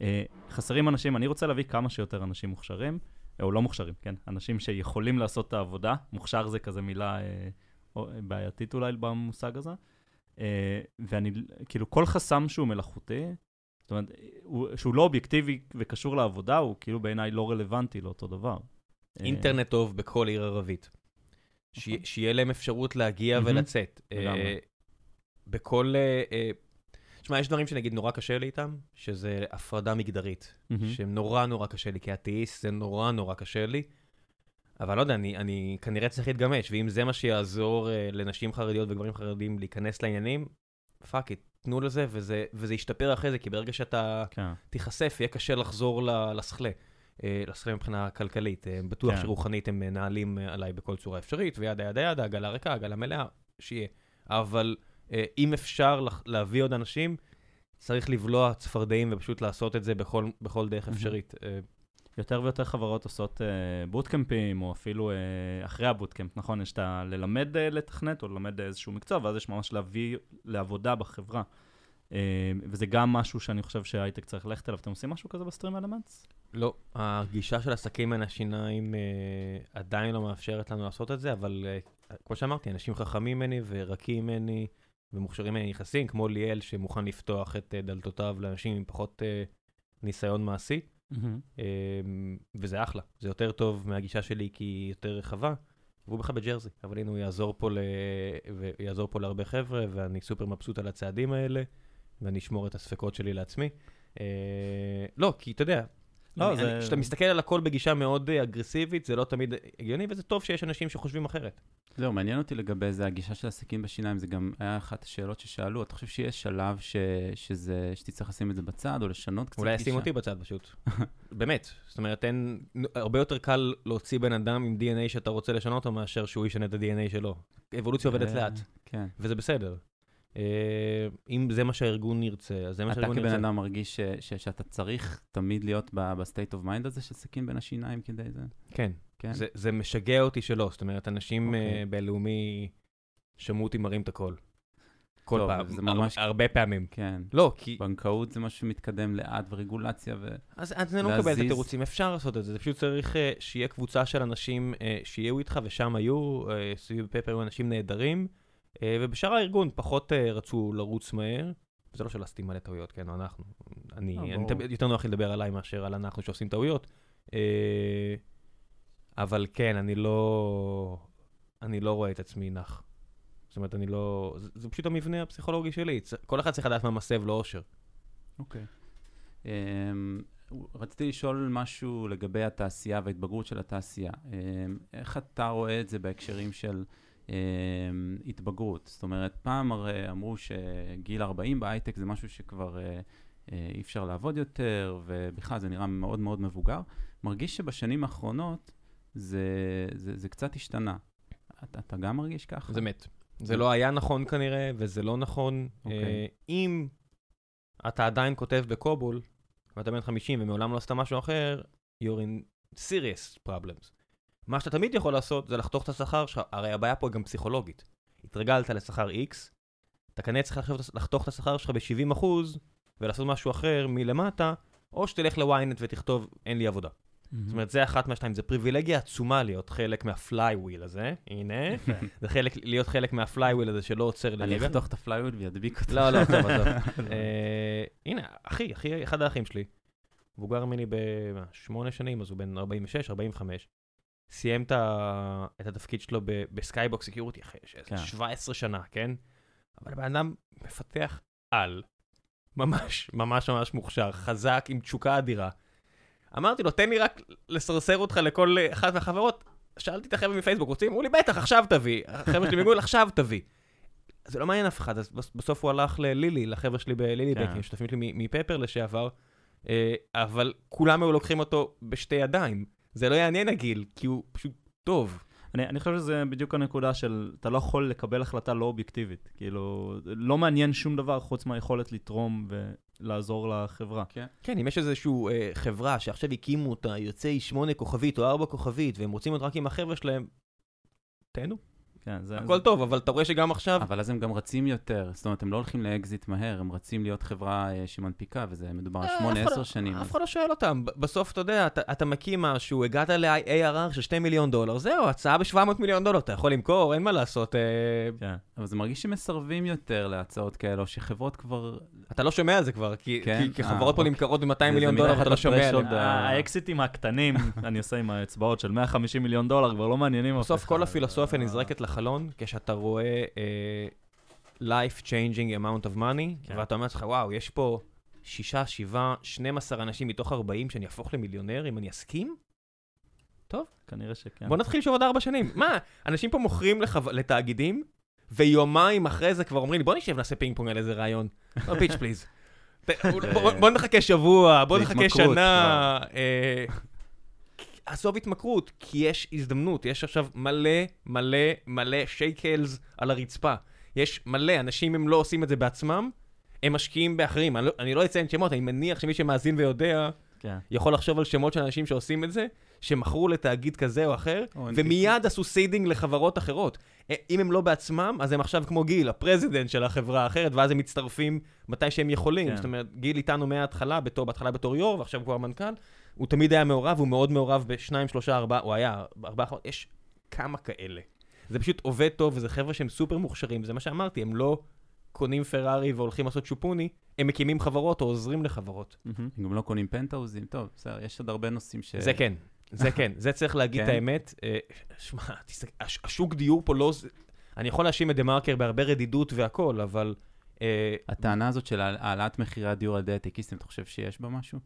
אה, חסרים אנשים, אני רוצה להביא כמה שיותר אנשים מוכשרים, או לא מוכשרים, כן? אנשים שיכולים לעשות את העבודה. מוכשר זה כזה מילה אה, בעייתית אולי במושג הזה. אה, ואני, כאילו, כל חסם שהוא מלאכותי, זאת אומרת, הוא, שהוא לא אובייקטיבי וקשור לעבודה, הוא כאילו בעיניי לא רלוונטי לאותו דבר. אינטרנט טוב בכל עיר ערבית. נכון. שיהיה להם אפשרות להגיע. ולצאת. בכל... תשמע, יש דברים שנגיד נורא קשה לי איתם, שזה הפרדה מגדרית. מהמם. שהם נורא נורא קשה לי, כאתאיסט זה נורא נורא קשה לי. אבל לא יודע, אני, אני כנראה צריך להתגמש, ואם זה מה שיעזור uh, לנשים חרדיות וגברים חרדים להיכנס לעניינים, Fuck it, תנו לזה, וזה, וזה ישתפר אחרי זה, כי ברגע שאתה כן. תיחשף, יהיה קשה לחזור לסכלה. אה, לסכלה מבחינה כלכלית. אה, בטוח כן. שרוחנית הם נעלים עליי בכל צורה אפשרית, ו yada yada yada, עגלה ריקה, עגלה מלאה, שיהיה. אבל אם אפשר להביא עוד אנשים, צריך לבלוע צפרדעים ופשוט לעשות את זה בכל, בכל דרך. אפשרית. אה, יותר ויותר חברות עושות uh, בוטקמפים, או אפילו uh, אחרי ה bootcamp, נכון? יש את ה... ללמד uh, לתכנת, או ללמד איזשהו מקצוע, ואז יש ממש להביא לעבודה בחברה. Uh, וזה גם משהו שאני חושב שהייטק צריך ללכת אליו. אתם עושים משהו כזה בסטרים אלמנטס? לא, הגישה של עסקים מן השיניים אה, עדיין לא מאפשרת לנו לעשות את זה, אבל אה, כמו שאמרתי, אנשים חכמים ממני ורקים ממני ומוכשרים נכנסים, כמו ליאל שמוכן לפתוח את אה, דלתותיו לאנשים עם פחות אה, ניסיון מעשי, אה, וזה אחלה, זה יותר טוב מהגישה שלי כי היא יותר רחבה, והוא בכלל בג'רזי, אבל הנה הוא יעזור פה, ל... ויעזור פה להרבה חבר'ה, ואני סופר מבסוט על הצעדים האלה, ואני אשמור את הספקות שלי לעצמי. אה, לא, כי אתה יודע, לא, אני- זה- אני- כשאתה מסתכל על הכל בגישה מאוד אה, אגרסיבית, זה לא תמיד הגיוני, וזה טוב שיש אנשים שחושבים אחרת. זהו, מעניין אותי לגבי זה, הגישה של הסכין בשיניים, זה גם היה אחת השאלות ששאלו. אתה חושב שיש שלב ש, שזה, שתצטרך לשים את זה בצד, או לשנות קצת אולי גישה? ישים אותי בצד פשוט. באמת. זאת אומרת, אין... הרבה יותר קל להוציא בן אדם עם DNA שאתה רוצה לשנות אותו, מאשר שהוא ישנה את ה-DNA שלו. אבולוציה עובדת אה, לאט, כן. וזה בסדר. אה, אם זה מה שהארגון ירצה, אז זה מה אתה שהארגון ירצה. כבן אדם מרגיש שאתה צריך תמיד להיות ב-state of mind הזה של סכין בין השיניים כדי זה? כן. כן? זה, זה משגע אותי שלא, זאת אומרת, אנשים אוקיי. uh, בלאומי שמעו אותי מרים את הקול. כל טוב, פעם, זה הר- ממש- הרבה פעמים. כן. לא, כי... בנקאות זה משהו שמתקדם לאט, ורגולציה ו... אז אז אני לא מקבל את. התירוצים, אפשר לעשות את זה, זה פשוט צריך אה, שיהיה קבוצה של אנשים אה, שיהיו איתך, ושם היו, אה, סביב פפר היו אנשים נהדרים, אה, ובשאר הארגון פחות אה, רצו לרוץ מהר. זה לא שלא עשיתי מלא טעויות, כן, אנחנו. אני, אה, אני יותר נוח לי לדבר עליי מאשר על אנחנו שעושים טעויות. אה, אבל כן, אני לא, אני לא רואה את עצמי נח. זאת אומרת, אני לא, זה, זה פשוט המבנה הפסיכולוגי שלי. כל אחד צריך לדעת מה מסב לו אושר. אוקיי. Um, רציתי לשאול משהו לגבי התעשייה וההתבגרות של התעשייה. Um, איך אתה רואה את זה בהקשרים של התבגרות? זאת אומרת, פעם הרי אמרו שגיל 40 בהייטק זה משהו שכבר uh, uh, אי אפשר לעבוד יותר, ובכלל זה נראה מאוד מאוד מבוגר. מרגיש שבשנים האחרונות זה, זה, זה קצת השתנה. אתה, אתה גם מרגיש ככה? זה מת. זה לא היה נכון כנראה, וזה לא נכון. אוקיי. אה, אם אתה עדיין כותב בקובול, ואתה בן 50 ומעולם לא עשית משהו אחר, you're in serious problems. מה שאתה תמיד יכול לעשות זה לחתוך את השכר שלך, הרי הבעיה פה היא גם פסיכולוגית. התרגלת לשכר X, אתה כנראה צריך לחשוב, לחתוך את השכר שלך ב-70% ולעשות משהו אחר מלמטה, או שתלך ל-ynet ותכתוב אין לי עבודה. זאת אומרת, זה אחת מהשתיים, זה פריבילגיה עצומה להיות חלק מה flywheel הזה, הנה, זה חלק, להיות חלק מה flywheel הזה שלא עוצר אני לרגע. אחתוך את ה plywood וידביק אותו. לא, לא, טוב, עזוב. אה, הנה, אחי, אחי, אחד האחים שלי, מבוגר ממני בשמונה שנים, אז הוא בן 46, 45, סיים את התפקיד שלו בסקייבוקס סקיוריטי אחרי ש- כן. 17 שנה, כן? אבל הבן אדם מפתח על, ממש, ממש ממש מוכשר, חזק, עם תשוקה אדירה. אמרתי לו, תן לי רק לסרסר אותך לכל אה, אחת מהחברות. שאלתי את החבר'ה מפייסבוק, רוצים? אמרו לי, בטח, עכשיו תביא. החבר'ה שלי מגול, עכשיו תביא. זה לא מעניין אף אחד, אז בס- בסוף הוא הלך ללילי, לחבר'ה שלי בלילי כן. בקים, שותפים שלי מפפר לשעבר, אה, אבל כולם היו לוקחים אותו בשתי ידיים. זה לא יעניין הגיל, כי הוא פשוט טוב. אני, אני חושב שזה בדיוק הנקודה של, אתה לא יכול לקבל החלטה לא אובייקטיבית. כאילו, לא מעניין שום דבר חוץ מהיכולת לתרום ולעזור לחברה. כן. כן, אם יש איזושהי אה, חברה שעכשיו הקימו אותה, יוצאי שמונה כוכבית או ארבע כוכבית, והם רוצים להיות רק עם החבר'ה שלהם, תהנו, כן, זה... הכל טוב, אבל אתה רואה שגם עכשיו... אבל אז הם גם רצים יותר, זאת אומרת, הם לא הולכים לאקזיט מהר, הם רצים להיות חברה אה, שמנפיקה, וזה מדובר על אה, אף אחד 8-10 לא- שנים. אף אחד לא שואל אותם. בסוף, אתה יודע, אתה, אתה מקים משהו, הגעת ל-ARR של 2 מיליון דולר, זהו, הצעה ב-700 מיליון דולר, אתה יכול למכור, אין מה לעשות. אה, כן. אבל זה מרגיש שמסרבים יותר להצעות כאלה, או שחברות כבר... אתה לא שומע על זה כבר, כי, כן? כי, כי אה, חברות פה אוקיי. נמכרות ב-200 זה- מיליון זה דולר ואתה לא שומע עליהם. ל-threshold. ה- האקזיטים הקטנים, אני עושה עם האצבעות של 150 מיליון דולר, כבר לא מעניינים אחד. בסוף כל הפילוסופיה נזרקת לחלון כשאתה רואה אה, life changing amount of money, כן. ואתה אומר לעצמך, וואו, יש פה שישה, שבעה, 12 אנשים מתוך 40 שאני אהפוך למיליונר אם אני אסכים? כנראה שכן. בוא נתחיל שוב עוד ארבע שנים. מה, אנשים פה מוכרים לחו... לתאגידים, ויומיים אחרי זה כבר אומרים לי, בוא נשב נעשה פינג פונג על איזה רעיון. לא pitch please. בוא נחכה שבוע, בוא נחכה שנה. עזוב התמכרות, כי יש הזדמנות, יש עכשיו מלא מלא מלא shekels על הרצפה. יש מלא, אנשים הם לא עושים את זה בעצמם, הם משקיעים באחרים. אני לא- אני לא אציין שמות, אני מניח שמי שמאזין ויודע, כן. יכול לחשוב על שמות של אנשים שעושים את זה, שמכרו לתאגיד כזה או אחר, או. ומיד עשו seeding לחברות אחרות. אה, אם הם לא בעצמם, אז הם עכשיו כמו גיל, ה president של החברה האחרת, ואז הם מצטרפים מתי שהם יכולים. כן. זאת אומרת, גיל איתנו מההתחלה, בתור, בהתחלה בתור יו"ר, ועכשיו הוא כבר מנכ"ל. הוא תמיד היה מעורב, הוא מאוד מעורב בשניים, שלושה, ארבעה, הוא היה ארבעה, יש כמה כאלה. זה פשוט עובד טוב, וזה חבר'ה שהם סופר מוכשרים, זה מה שאמרתי, הם לא קונים פרארי והולכים לעשות שופוני, הם מקימים חברות או עוזרים לחברות. הם גם לא קונים פנטהאוזים, טוב, בסדר, יש עוד הרבה נושאים ש... זה כן, זה כן, זה צריך להגיד את כן? האמת. אה, שמע, השוק דיור פה לא... אני יכול להאשים את דה מרקר בהרבה רדידות והכל, אבל אה, הטענה הזאת של העל- העלאת מחירי הדיור על ידי הטקיסטים, אתה חושב שיש בה משהו?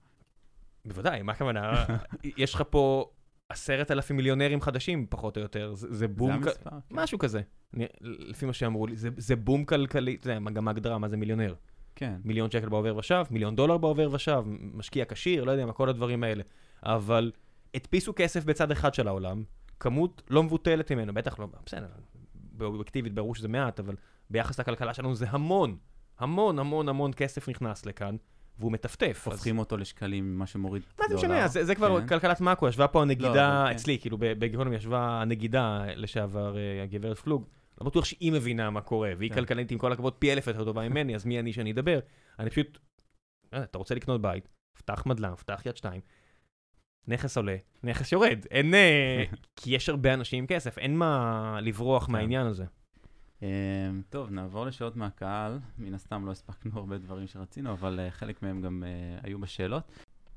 בוודאי, מה הכוונה? יש לך פה עשרת אלפים מיליונרים חדשים, פחות או יותר. זה, זה בום, זה כ- המספר? כן. משהו כזה. אני, לפי מה שאמרו לי, זה, זה בום כלכלי, זה גם ההגדרה, מה זה מיליונר. כן. מיליון שקל בעובר ושב, מיליון דולר בעובר ושב, משקיע כשיר, לא יודע מה, כל הדברים האלה. אבל הדפיסו כסף בצד אחד של העולם, כמות לא מבוטלת ממנו, בטח לא, בסדר, באובייקטיבית ברור שזה מעט, אבל ביחס לכלכלה שלנו זה המון, המון המון המון כסף נכנס לכאן, והוא מטפטף. אז- הופכים אותו לשקלים, מה שמוריד מה זה. משנה, אז זה, זה כבר כן. כלכלת מאקרו, ישבה פה לא, הנגידה כן. אצלי, כאילו ב- בגיקונומי ישבה הנגידה לשעבר, אה, הגברת פלוג. לא בטוח שהיא מבינה מה קורה, והיא כן. כלכלנית עם כל הכבוד פי אלף יותר טובה ממני, אז מי אני שאני אדבר? אני פשוט, לא יודע, אתה רוצה לקנות בית, פתח מדלן, פתח יד שתיים, נכס עולה, נכס יורד, אין, אה, כי יש הרבה אנשים עם כסף, אין מה לברוח כן. מהעניין הזה. אמ, טוב, נעבור לשאלות מהקהל. מן הסתם לא הספקנו הרבה דברים שרצינו, אבל אה, חלק מהם גם אה, היו בשאלות.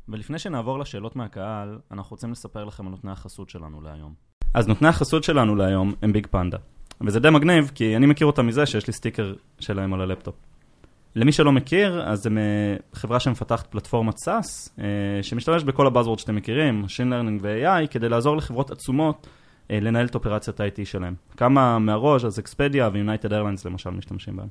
ולפני שנעבור לשאלות מהקהל, אנחנו רוצים לספר לכם על נותני החסות שלנו להיום. אז נותני החסות שלנו להיום הם Big Panda. וזה די מגניב, כי אני מכיר אותם מזה שיש לי סטיקר שלהם על הלפטופ. למי שלא מכיר, אז הם אה, חברה שמפתחת פלטפורמת SaaS, אה, שמשתמש בכל ה buzzword שאתם מכירים, Machine Learning ו-AI, כדי לעזור לחברות עצומות לנהל את אופרציית ה-IT שלהם. ככה מהראש, אז Expedia ו United Airlines למשל משתמשים בהם.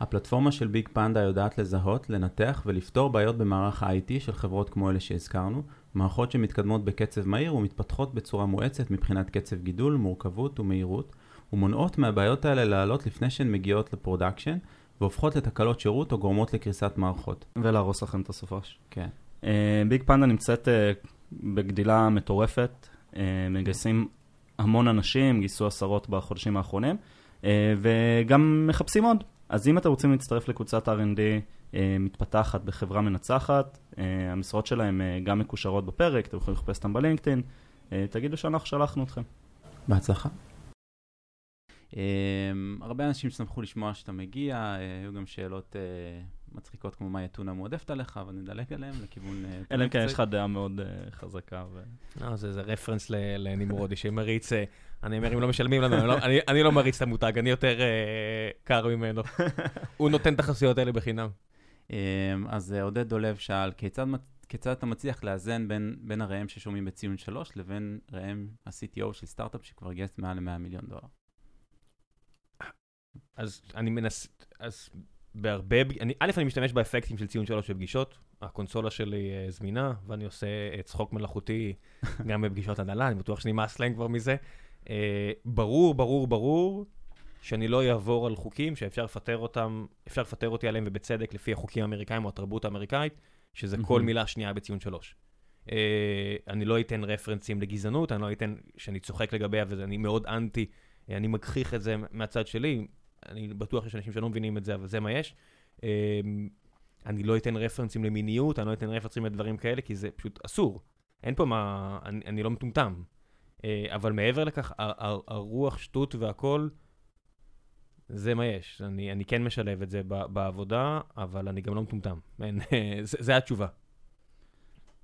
הפלטפורמה של Big Panda יודעת לזהות, לנתח ולפתור בעיות במערך ה-IT של חברות כמו אלה שהזכרנו, מערכות שמתקדמות בקצב מהיר ומתפתחות בצורה מואצת מבחינת קצב גידול, מורכבות ומהירות, ומונעות מהבעיות האלה לעלות לפני שהן מגיעות ל production, והופכות לתקלות שירות או גורמות לקריסת מערכות. ולהרוס לכם את הסופש. כן. אה, Big Panda נמצאת אה, בגדילה מטורפת, אה, מגייסים המון אנשים, גייסו עשרות בחודשים האחרונים, אה, וגם מחפשים עוד. אז אם אתם רוצים להצטרף לקבוצת R&D אה, מתפתחת בחברה מנצחת, אה, המשרות שלהם גם מקושרות בפרק, אתם יכולים לחפש אותם בלינקדאין, תגידו שאנחנו שלחנו אתכם. בהצלחה. Um, הרבה אנשים שמחו לשמוע שאתה מגיע, היו גם שאלות uh, מצחיקות כמו מה יתונה מועדפת עליך, אבל נדלג עליהם לכיוון... Uh, אלא אם כן יש לך דעה מאוד אה, חזקה. לא, זה, זה רפרנס ל- לנמרודי שמריץ, אה, אני אומר, אם לא משלמים לנו, אני לא, אני, אני לא מריץ את המותג, אני יותר אה, קר ממנו. הוא נותן את החסויות האלה בחינם. Um, אז עודד דולב שאל, כיצד, אתה מצליח לאזן בין, בין הראם ששומעים בציון 3 לבין ראם ה-CTO של סטארט-אפ שכבר גייס מעל ל-100 מיליון דולר? אז אני מנס... אז בהרבה... אני, א', אני משתמש באפקטים של ציון 3 בפגישות, הקונסולה שלי אה, זמינה, ואני עושה אה, צחוק מלאכותי גם בפגישות הנהלה, אני בטוח שנמאס להם כבר מזה. אה, ברור, ברור, ברור שאני לא אעבור על חוקים שאפשר לפטר אותם, אפשר לפטר אותי עליהם ובצדק לפי החוקים האמריקאים או התרבות האמריקאית, שזה כל. מילה שנייה בציון 3. אה, אני לא אתן רפרנסים לגזענות, אני לא אתן שאני צוחק לגביה ואני מאוד אנטי, אני מגחיך את זה מהצד שלי, אני בטוח שיש אנשים שלא מבינים את זה, אבל זה מה יש. אה, אני לא אתן רפרנסים למיניות, אני לא אתן רפרנסים לדברים כאלה, כי זה פשוט אסור. אין פה מה, אני, אני לא מטומטם. אה, אבל מעבר לכך, הרוח, שטות והכל, זה מה יש. אני, אני כן משלב את זה בעבודה, אבל אני גם לא מטומטם. זה, זה התשובה.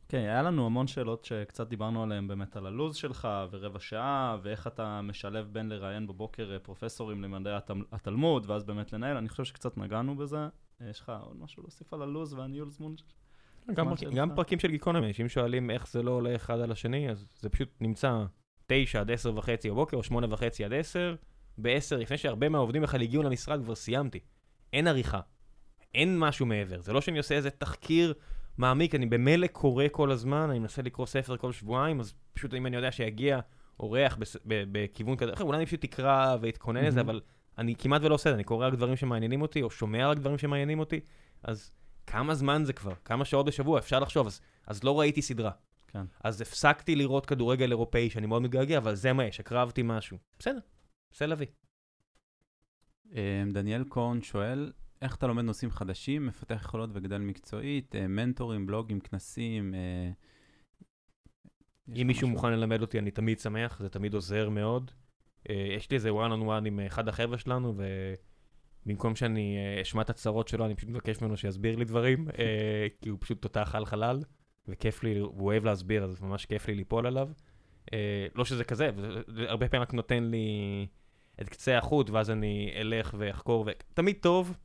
אוקיי, היה לנו המון שאלות שקצת דיברנו עליהן באמת על הלו"ז שלך ורבע שעה, ואיך אתה משלב בין לראיין בבוקר אה, פרופסורים למדעי התל- התלמוד, ואז באמת לנהל. אני חושב שקצת נגענו בזה. אה, יש לך עוד משהו להוסיף על הלו"ז והניהול זמון? גם, פרק? גם פרקים של גיקונומי, אנשים שואלים איך זה לא עולה אחד על השני, אז זה פשוט נמצא 9 עד 10 וחצי בבוקר, או 8 וחצי עד 10. ב-10, לפני שהרבה מהעובדים בכלל הגיעו למשרד, כבר סיימתי. אין עריכה. אין משהו מעבר. זה לא שאני עושה איזה תחקיר מעמיק, אני במילא קורא כל הזמן, אני מנסה לקרוא ספר כל שבועיים, אז פשוט אם אני יודע שיגיע אורח בס- ב- בכיוון כזה, אחר, אולי אני פשוט אקרא ואתכונן לזה, מהמם. אבל אני כמעט ולא עושה את זה, אני קורא רק דברים שמעניינים אותי, או שומע רק דברים שמעניינים אותי, אז כמה זמן זה כבר? כמה שעות בשבוע? אפשר לחשוב, אז, אז לא ראיתי סדרה. כן. אז הפסקתי לראות כדורגל אירופאי, שאני מאוד מתגעגע, אבל זה מה יש, הקרבתי משהו. בסדר, בסדר להביא. אמ, דניאל קורן שואל, איך אתה לומד נושאים חדשים, מפתח יכולות וגדל מקצועית, אה, מנטורים, בלוגים, כנסים? אה, אם מישהו? מוכן ללמד אותי, אני תמיד שמח, זה תמיד עוזר מאוד. אה, יש לי איזה one on one עם אחד החבר'ה שלנו, ובמקום שאני אשמע את הצרות שלו, אני פשוט מבקש ממנו שיסביר לי דברים, כי הוא פשוט תותח על חלל, וכיף לי, הוא אוהב להסביר, אז ממש כיף לי ליפול עליו. לא שזה כזה, זה זה הרבה פעמים רק נותן לי את קצה החוט, ואז אני אלך ואחקור, ותמיד טוב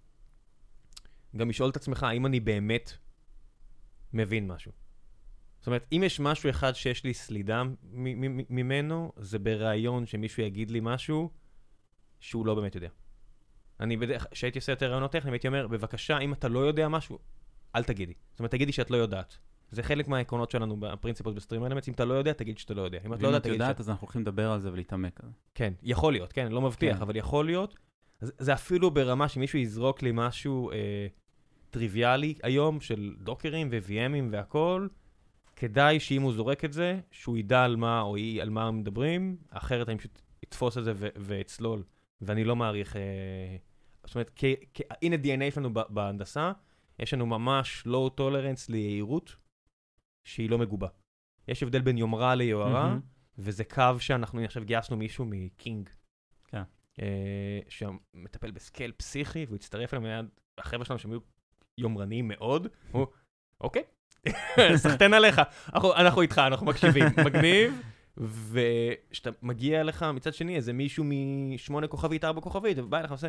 גם לשאול את עצמך, האם אני באמת מבין משהו. זאת אומרת, אם יש משהו אחד שיש לי סלידה ממנו, זה בריאיון שמישהו יגיד לי משהו שהוא לא באמת יודע. אני בדרך, כשהייתי עושה יותר רעיונות טכניים, הייתי אומר, בבקשה, אם אתה לא יודע משהו, אל תגידי. זאת אומרת, תגידי שאת לא יודעת. זה חלק מהעקרונות שלנו בפרינציפות בסטרים אלמנטס, אם אתה לא יודע, תגיד שאתה לא יודע. אם את לא ואם יודעת, את תגיד יודעת, שאת... אז אנחנו הולכים לדבר על זה ולהתעמק על זה. כן, יכול להיות, כן, לא מבטיח, כן. אבל יכול להיות. אז זה אפילו ברמה שמישהו יזרוק לי משהו אה, טריוויאלי היום, של דוקרים ו-VMים והכול, כדאי שאם הוא זורק את זה, שהוא ידע על מה, או היא, על מה מדברים, אחרת אני פשוט אתפוס את זה ואצלול. ואני לא מעריך... אה, זאת אומרת, הנה DNA שלנו בהנדסה, יש לנו ממש low tolerance ליהירות, שהיא לא מגובה. יש הבדל בין יומרה ליוהרה, מהמם. וזה קו שאנחנו עכשיו גייסנו מישהו מקינג. כן. אה, שמטפל בסקייל פסיכי, והוא הצטרף אליהם ליד החבר'ה שלנו שהם היו יומרניים מאוד. הוא, אוקיי, סחטיין עליך, אנחנו, אנחנו איתך, אנחנו מקשיבים, מגניב. וכשאתה מגיע אליך מצד שני איזה מישהו משמונה כוכבית, ארבע כוכבית, ובא אליך ועושה,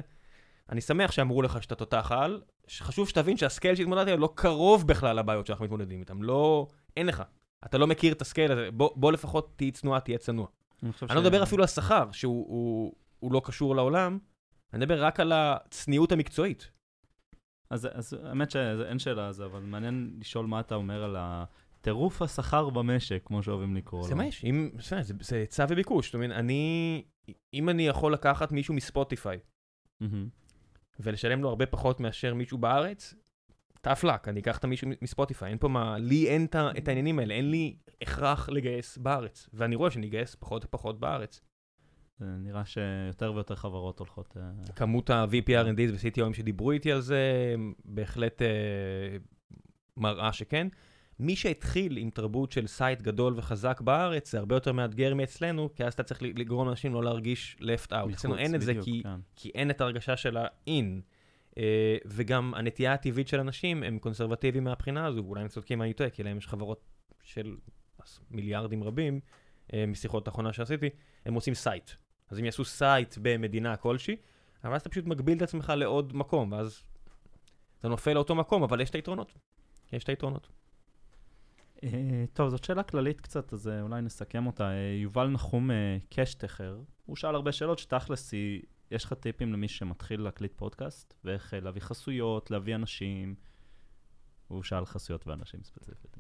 אני שמח שאמרו לך שאתה תותח על, חשוב שתבין שה scale שהתמודדתי עליו לא קרוב בכלל לבעיות שאנחנו מתמודדים איתם, לא, אין לך. אתה לא מכיר את ה scale הזה, בוא, בוא לפחות תהיי צנועה, תהיה צנוע. אני לא מדבר אפילו על שכר, שהוא הוא, הוא לא קשור לעולם, אני מדבר רק על הצניעות המקצועית. אז, אז האמת שאין שאלה על זה, אבל מעניין לשאול מה אתה אומר על טירוף השכר במשק, כמו שאוהבים לקרוא לו. זה מה יש, אם, זה, זה, זה היצע וביקוש, זאת אומרת, אני, אם אני יכול לקחת מישהו מספוטיפיי מהמם. ולשלם לו הרבה פחות מאשר מישהו בארץ, tough luck, אני אקח את המישהו מספוטיפיי, אין פה מה, לי אין את העניינים האלה, אין לי הכרח לגייס בארץ, ואני רואה שאני אגייס פחות ופחות בארץ. זה נראה שיותר ויותר חברות הולכות... אה, כמות ה-VPRNDs ו-CTOים שדיברו איתי על זה, בהחלט אה, מראה שכן. מי שהתחיל עם תרבות של site גדול וחזק בארץ, זה הרבה יותר מאתגר מאצלנו, כי אז אתה צריך לגרום לאנשים לא להרגיש left out. מחוץ, אצלנו אין את זה בדיוק, כי, כן. כי אין את ההרגשה של ה-in. Uh, וגם הנטייה הטבעית של אנשים הם קונסרבטיביים מהבחינה הזו, ואולי הם צודקים אני טועה, כי להם יש חברות של מיליארדים רבים, uh, משיחות האחרונה שעשיתי, הם עושים site. אז הם יעשו site במדינה כלשהי, אבל אז אתה פשוט מגביל את עצמך לעוד מקום, ואז אתה נופל לאותו מקום, אבל יש את היתרונות. יש את היתרונות. אה, טוב, זאת שאלה כללית קצת, אז אה, אולי נסכם אותה. אה, יובל נחום קשטכר, הוא שאל הרבה שאלות שתכלס היא, יש לך טיפים למי שמתחיל להקליט פודקאסט, ואיך להביא חסויות, להביא אנשים. הוא שאל חסויות ואנשים ספציפית.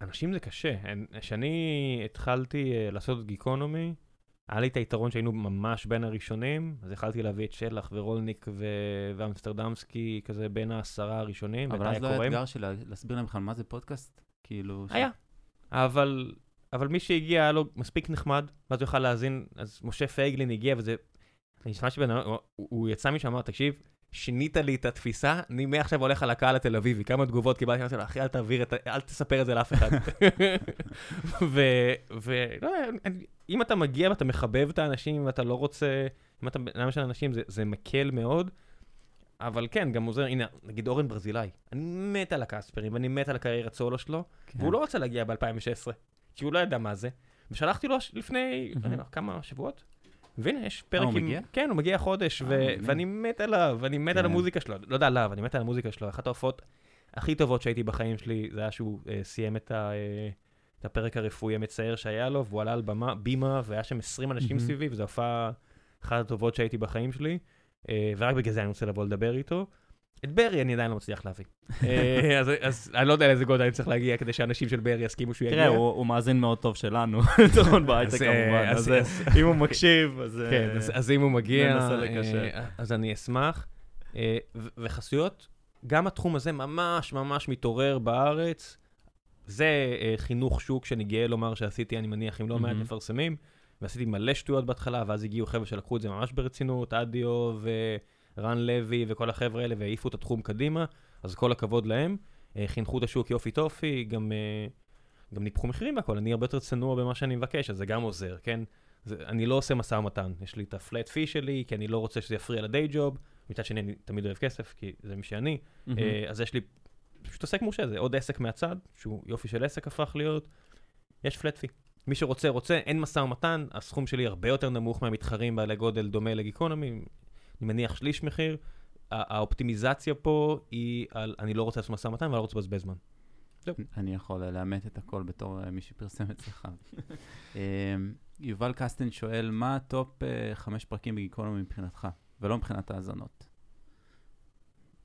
אנשים זה קשה. כשאני התחלתי לעשות גיקונומי, היה לי את היתרון שהיינו ממש בין הראשונים, אז יכלתי להביא את שלח ורולניק ו- ואמסטרדמסקי כזה בין העשרה הראשונים. אבל אז לא היה. אתגר של לה- להסביר להם בכלל מה זה פודקאסט? כאילו... ש- היה. אבל, אבל מי שהגיע היה לו מספיק נחמד, ואז הוא יכל להאזין, אז משה פייגלין הגיע וזה... אני נשמע שבן אדם, הוא יצא משם, אמר, תקשיב, שינית לי את התפיסה, אני מעכשיו הולך על הקהל התל אביבי, כמה תגובות קיבלתי, אמרתי לו, אחי, אל תעביר את ה... אל תספר את זה לאף אחד. ו... ו... לא אני- אם אתה מגיע ואתה מחבב את האנשים, ואתה לא רוצה... אם אתה בן של אנשים, זה, זה מקל מאוד. אבל כן, גם עוזר, הנה, נגיד אורן ברזילאי, אני מת על הקספרים, ואני מת על הקריירת סולו שלו, כן. והוא לא רצה להגיע ב-2016, כי הוא לא ידע מה זה. ושלחתי לו לפני. אני יודע, כמה שבועות, והנה, יש אה, פרק הוא עם... מגיע? כן, הוא מגיע חודש, אה. ואני מת עליו, ואני מת על כן. המוזיקה שלו. לא יודע עליו, אני מת על המוזיקה שלו. אחת ההופעות הכי טובות שהייתי בחיים שלי, זה היה שהוא אה, סיים את ה... אה, את הפרק הרפואי המצער שהיה לו, והוא עלה על במה, בימה, והיה שם 20 אנשים. סביבי, וזו הופעה אחת הטובות שהייתי בחיים שלי, אה, ורק בגלל זה אני רוצה לבוא לדבר איתו. את ברי אני עדיין לא מצליח להביא. אה, אז, אז אני לא יודע לאיזה גודל אני צריך להגיע כדי שאנשים של ברי יסכימו שהוא יגיע. תראה, הוא הוא מאזין מאוד טוב שלנו, דורון בהייטק אה, כמובן, אז- אז אה, אז- אם הוא מקשיב, אז... כן, אז, אז אם הוא מגיע, אז אני אשמח. ו- וחסויות, גם התחום הזה ממש ממש מתעורר בארץ. זה חינוך שוק שאני גאה לומר שעשיתי, אני מניח, עם לא מעט. מפרסמים, ועשיתי מלא שטויות בהתחלה, ואז הגיעו חבר'ה שלקחו את זה ממש ברצינות, אדיו ורן לוי וכל החבר'ה האלה, והעיפו את התחום קדימה, אז כל הכבוד להם. אה, חינכו את השוק יופי טופי, גם, אה, גם ניפחו מחירים והכל, אני הרבה יותר צנוע במה שאני מבקש, אז זה גם עוזר, כן? זה, אני לא עושה משא ומתן, יש לי את הפלט פי שלי, כי אני לא רוצה שזה יפריע לדיי ג'וב, מצד שני אני תמיד אוהב כסף, כי זה מי שאני. אה, אז יש לי פשוט עוסק מורשה, זה עוד עסק מהצד, שהוא יופי של עסק הפך להיות, יש פלט פי. מי שרוצה, רוצה, אין משא ומתן, הסכום שלי הרבה יותר נמוך מהמתחרים בעלי גודל דומה לגיקונומי, אני מניח שליש מחיר, האופטימיזציה פה היא על אני לא רוצה לעשות משא ומתן ואני לא רוצה לבזבז זמן. אני יכול לאמת את הכל בתור אה, מי שפרסם אצלך. אה, יובל קסטן שואל, מה ה top אה, חמש פרקים ב Geekonomy מבחינתך, ולא מבחינת האזנות?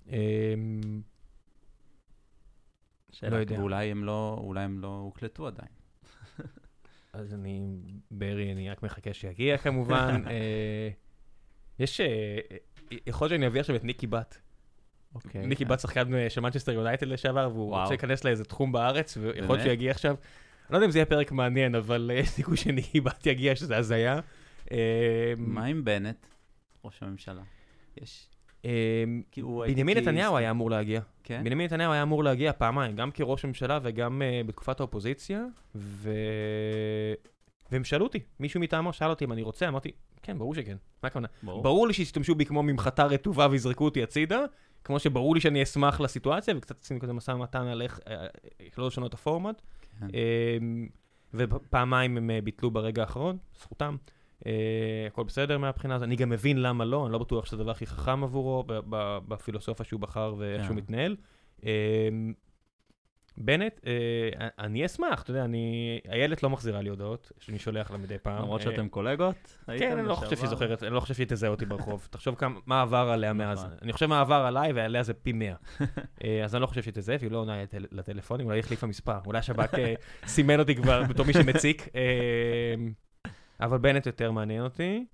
אמ, שאלה לא יודע. ואולי הם לא, אולי הם לא הוקלטו עדיין. אז אני, ברי, אני רק מחכה שיגיע כמובן. אה, יש, אה, יכול להיות שאני אביא עכשיו את ניקי באט. אוקיי. ניקי באט שחקן אה, של מנצ'סטר יונייטד לשעבר, והוא. רוצה להיכנס לאיזה תחום בארץ, ויכול להיות? שהוא יגיע עכשיו. אני לא יודע אם זה יהיה פרק מעניין, אבל אה, יש סיכוי שניקי בת יגיע, שזה הזיה. אה, מה עם בנט, ראש הממשלה? יש, אה, הוא בנימין. נתניהו היה אמור להגיע. כן? בנימין נתניהו היה אמור להגיע פעמיים, גם כראש ממשלה וגם בתקופת האופוזיציה. והם שאלו אותי, מישהו מטעמו שאל אותי אם אני רוצה, אמרתי, כן, ברור שכן, מה הכוונה? ברור. ברור לי שישתמשו בי כמו ממחטה רטובה ויזרקו אותי הצידה, כמו שברור לי שאני אשמח לסיטואציה, וקצת עשינו כזה משא ומתן על איך, אה, איך לא לשנות את הפורמט. כן. אמ, ופעמיים הם אה, ביטלו ברגע האחרון, זכותם. אה, הכל בסדר מהבחינה הזאת. אני גם מבין למה לא, אני לא בטוח שזה הדבר הכי חכם עבורו בפילוסופיה שהוא בחר ואיך כן. שהוא מתנהל. בנט, אה, אני אשמח, אתה יודע, אני... איילת לא מחזירה לי הודעות, שאני שולח לה מדי פעם. למרות אה, שאתם קולגות? הייתם כן, אני לא חושב שהיא? זוכרת, אני לא חושב שהיא תזהה אותי ברחוב. תחשוב כמה, מה עבר עליה מאז. נכון. אני חושב מה עבר עליי ועליה זה פי 100. אה, אז אני לא חושב שהיא תזהה, והיא לא עונה לטל- לטלפונים, אולי החליפה מספר. אולי השב"כ אה, סימן אותי כבר בתור מי שמציק. אה, אבל בנט יותר מעניין אותי,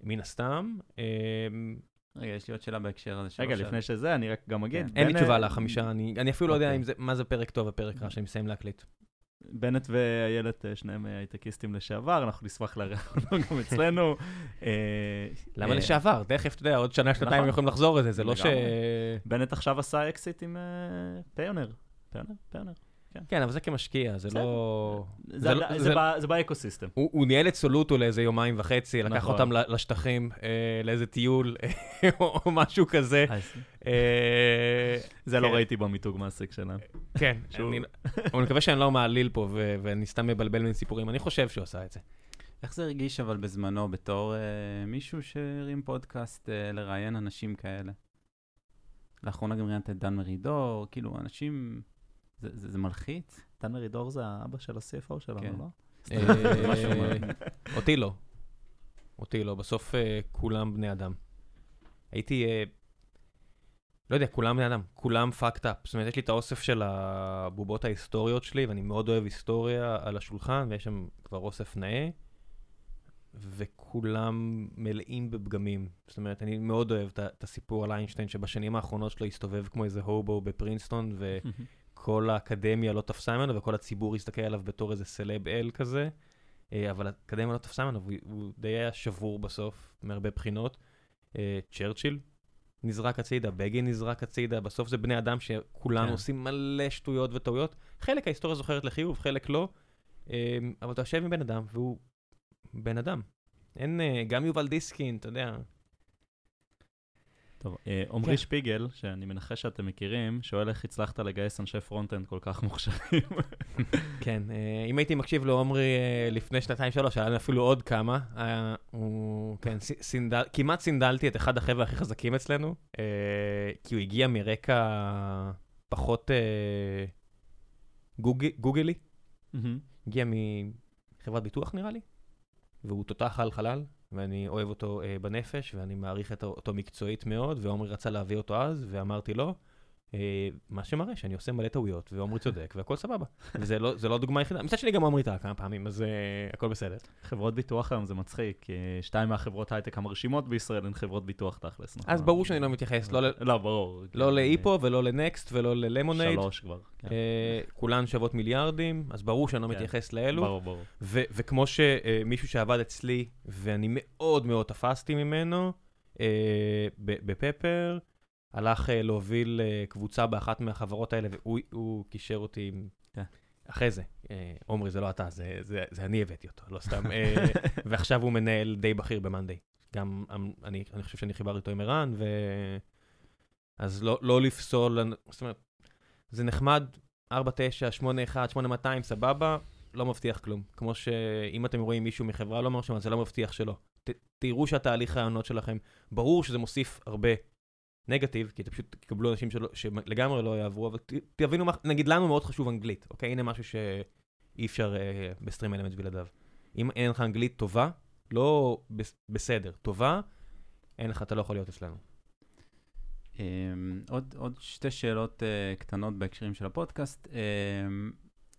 מן הסתם. רגע, יש לי עוד שאלה בהקשר הזה. רגע, לפני שזה, אני רק גם אגיד. אין לי תשובה לחמישה, אני אני אפילו לא יודע אוקיי. אם זה- מה זה פרק טוב ופרק רע, שאני מסיים להקליט. בנט ואיילת, אה, שניהם אה, הייטקיסטים לשעבר, אנחנו נשמח לארח אותם גם אצלנו. אה, למה לשעבר? תכף, אתה יודע, עוד שנה, שנתיים נכון. יכולים לחזור לזה, זה לא ש... בנט עכשיו עשה אקזיט עם Payoneer. Payoneer? Payoneer. כן, אבל זה כמשקיע, זה בסדר. לא... זה- זה לא- זה זה- זה ב ecosystem. הוא, הוא ניהל את Soluto לאיזה יומיים וחצי, לקח נכון. אותם לשטחים, אה, לאיזה טיול, או משהו כזה. אה, זה לא כן. ראיתי במיתוג מעסיק שלהם. כן, אני, מקווה שאני לא מעליל פה ו- ואני סתם מבלבל בין סיפורים, אני חושב שהוא עשה את זה. איך זה הרגיש אבל בזמנו בתור אה, מישהו שהרים פודקאסט אה, לראיין אנשים כאלה? לאחרונה גם ראיינת את דן מרידור, כאילו, אנשים... זה, זה, זה מלחיץ? דן מרידור זה האבא של ה-CFO שלנו, כן. לא? אה, מאוד. אותי לא. אותי לא, בסוף אה, כולם בני אדם. הייתי, אה, לא יודע, כולם בני אדם, כולם fucked up. זאת אומרת, יש לי את האוסף של הבובות ההיסטוריות שלי, ואני מאוד אוהב היסטוריה על השולחן, ויש שם כבר אוסף נאה, וכולם מלאים בפגמים. זאת אומרת, אני מאוד אוהב את הסיפור על איינשטיין, שבשנים האחרונות שלו הסתובב כמו איזה הובו בפרינסטון, ו... כל האקדמיה לא תפסה ממנו, וכל הציבור הסתכל עליו בתור איזה סלב אל כזה, אה, אבל האקדמיה לא תפסה ממנו, והוא הוא די היה שבור בסוף, מהרבה בחינות. אה, צ'רצ'יל נזרק הצידה, בגין נזרק הצידה, בסוף זה בני אדם שכולנו כן. עושים מלא שטויות וטעויות. חלק ההיסטוריה זוכרת לחיוב, חלק לא, אה, אבל אתה יושב עם בן אדם, והוא בן אדם. אין, גם יובל דיסקין, אתה יודע, טוב, אה, עמרי כן. שפיגל, שאני מנחש שאתם מכירים, שואל איך הצלחת לגייס אנשי front-end כל כך מוכשרים. כן, אה, אם הייתי מקשיב לעומרי אה, לפני שנתיים-שלוש, היה אפילו עוד כמה. הוא, כן, סינדל, כמעט סינדלתי את אחד החבר'ה הכי חזקים אצלנו, כי הוא הגיע מרקע פחות גוג, גוגלי, הגיע מחברת ביטוח נראה לי, והוא תותח על חלל, ואני אוהב אותו אה, בנפש, ואני מעריך אותו מקצועית מאוד, ועומרי רצה להביא אותו אז, ואמרתי לו, מה שמראה שאני עושה מלא טעויות, ועומרי צודק, והכל סבבה. וזה לא, זה לא דוגמה יחידה. מצד שני גם עומרי טעה כמה פעמים, אז אה, הכל בסדר. חברות ביטוח היום זה מצחיק, כי שתיים מהחברות הייטק המרשימות בישראל הן חברות ביטוח תכלס, נכון? אז ברור שאני לא מתייחס, לא, לא, ברור. לא להיפו ולא לנקסט ולא ללמונייד. שלוש כבר. כן. אה, כולן שוות מיליארדים, אז ברור שאני לא כן. מתייחס לאלו. ברור, ברור. ו- וכמו שמישהו שעבד אצלי, ואני מאוד מאוד תפסתי ממנו, אה, ב- בפפר, הלך אה, להוביל אה, קבוצה באחת מהחברות האלה, והוא הוא קישר אותי עם... כן. אחרי זה, אה, עומרי, זה לא אתה, זה, זה, זה אני הבאתי אותו, לא סתם. אה, ועכשיו הוא מנהל די בכיר במאנדיי. גם אמ, אני, אני חושב שאני חיבר איתו עם ערן, ו... אז לא, לא לפסול, זאת אומרת, זה נחמד, 4, 9, 8, 1, 8, 200, סבבה, לא מבטיח כלום. כמו שאם אתם רואים מישהו מחברה לא מרשימה, זה לא מבטיח שלא. ת, תראו שהתהליך ראיונות שלכם, ברור שזה מוסיף הרבה נגטיב, כי אתם פשוט תקבלו אנשים שלא, שלגמרי לא יעברו, אבל ת, תבינו, מה, נגיד לנו מאוד חשוב אנגלית, אוקיי? הנה משהו שאי אפשר אה, ב StreamElements בלעדיו. אם אין לך אנגלית טובה, לא בס, בסדר, טובה, אין לך, אתה לא יכול להיות אצלנו. אמ, עוד, עוד שתי שאלות uh, קטנות בהקשרים של הפודקאסט. Um,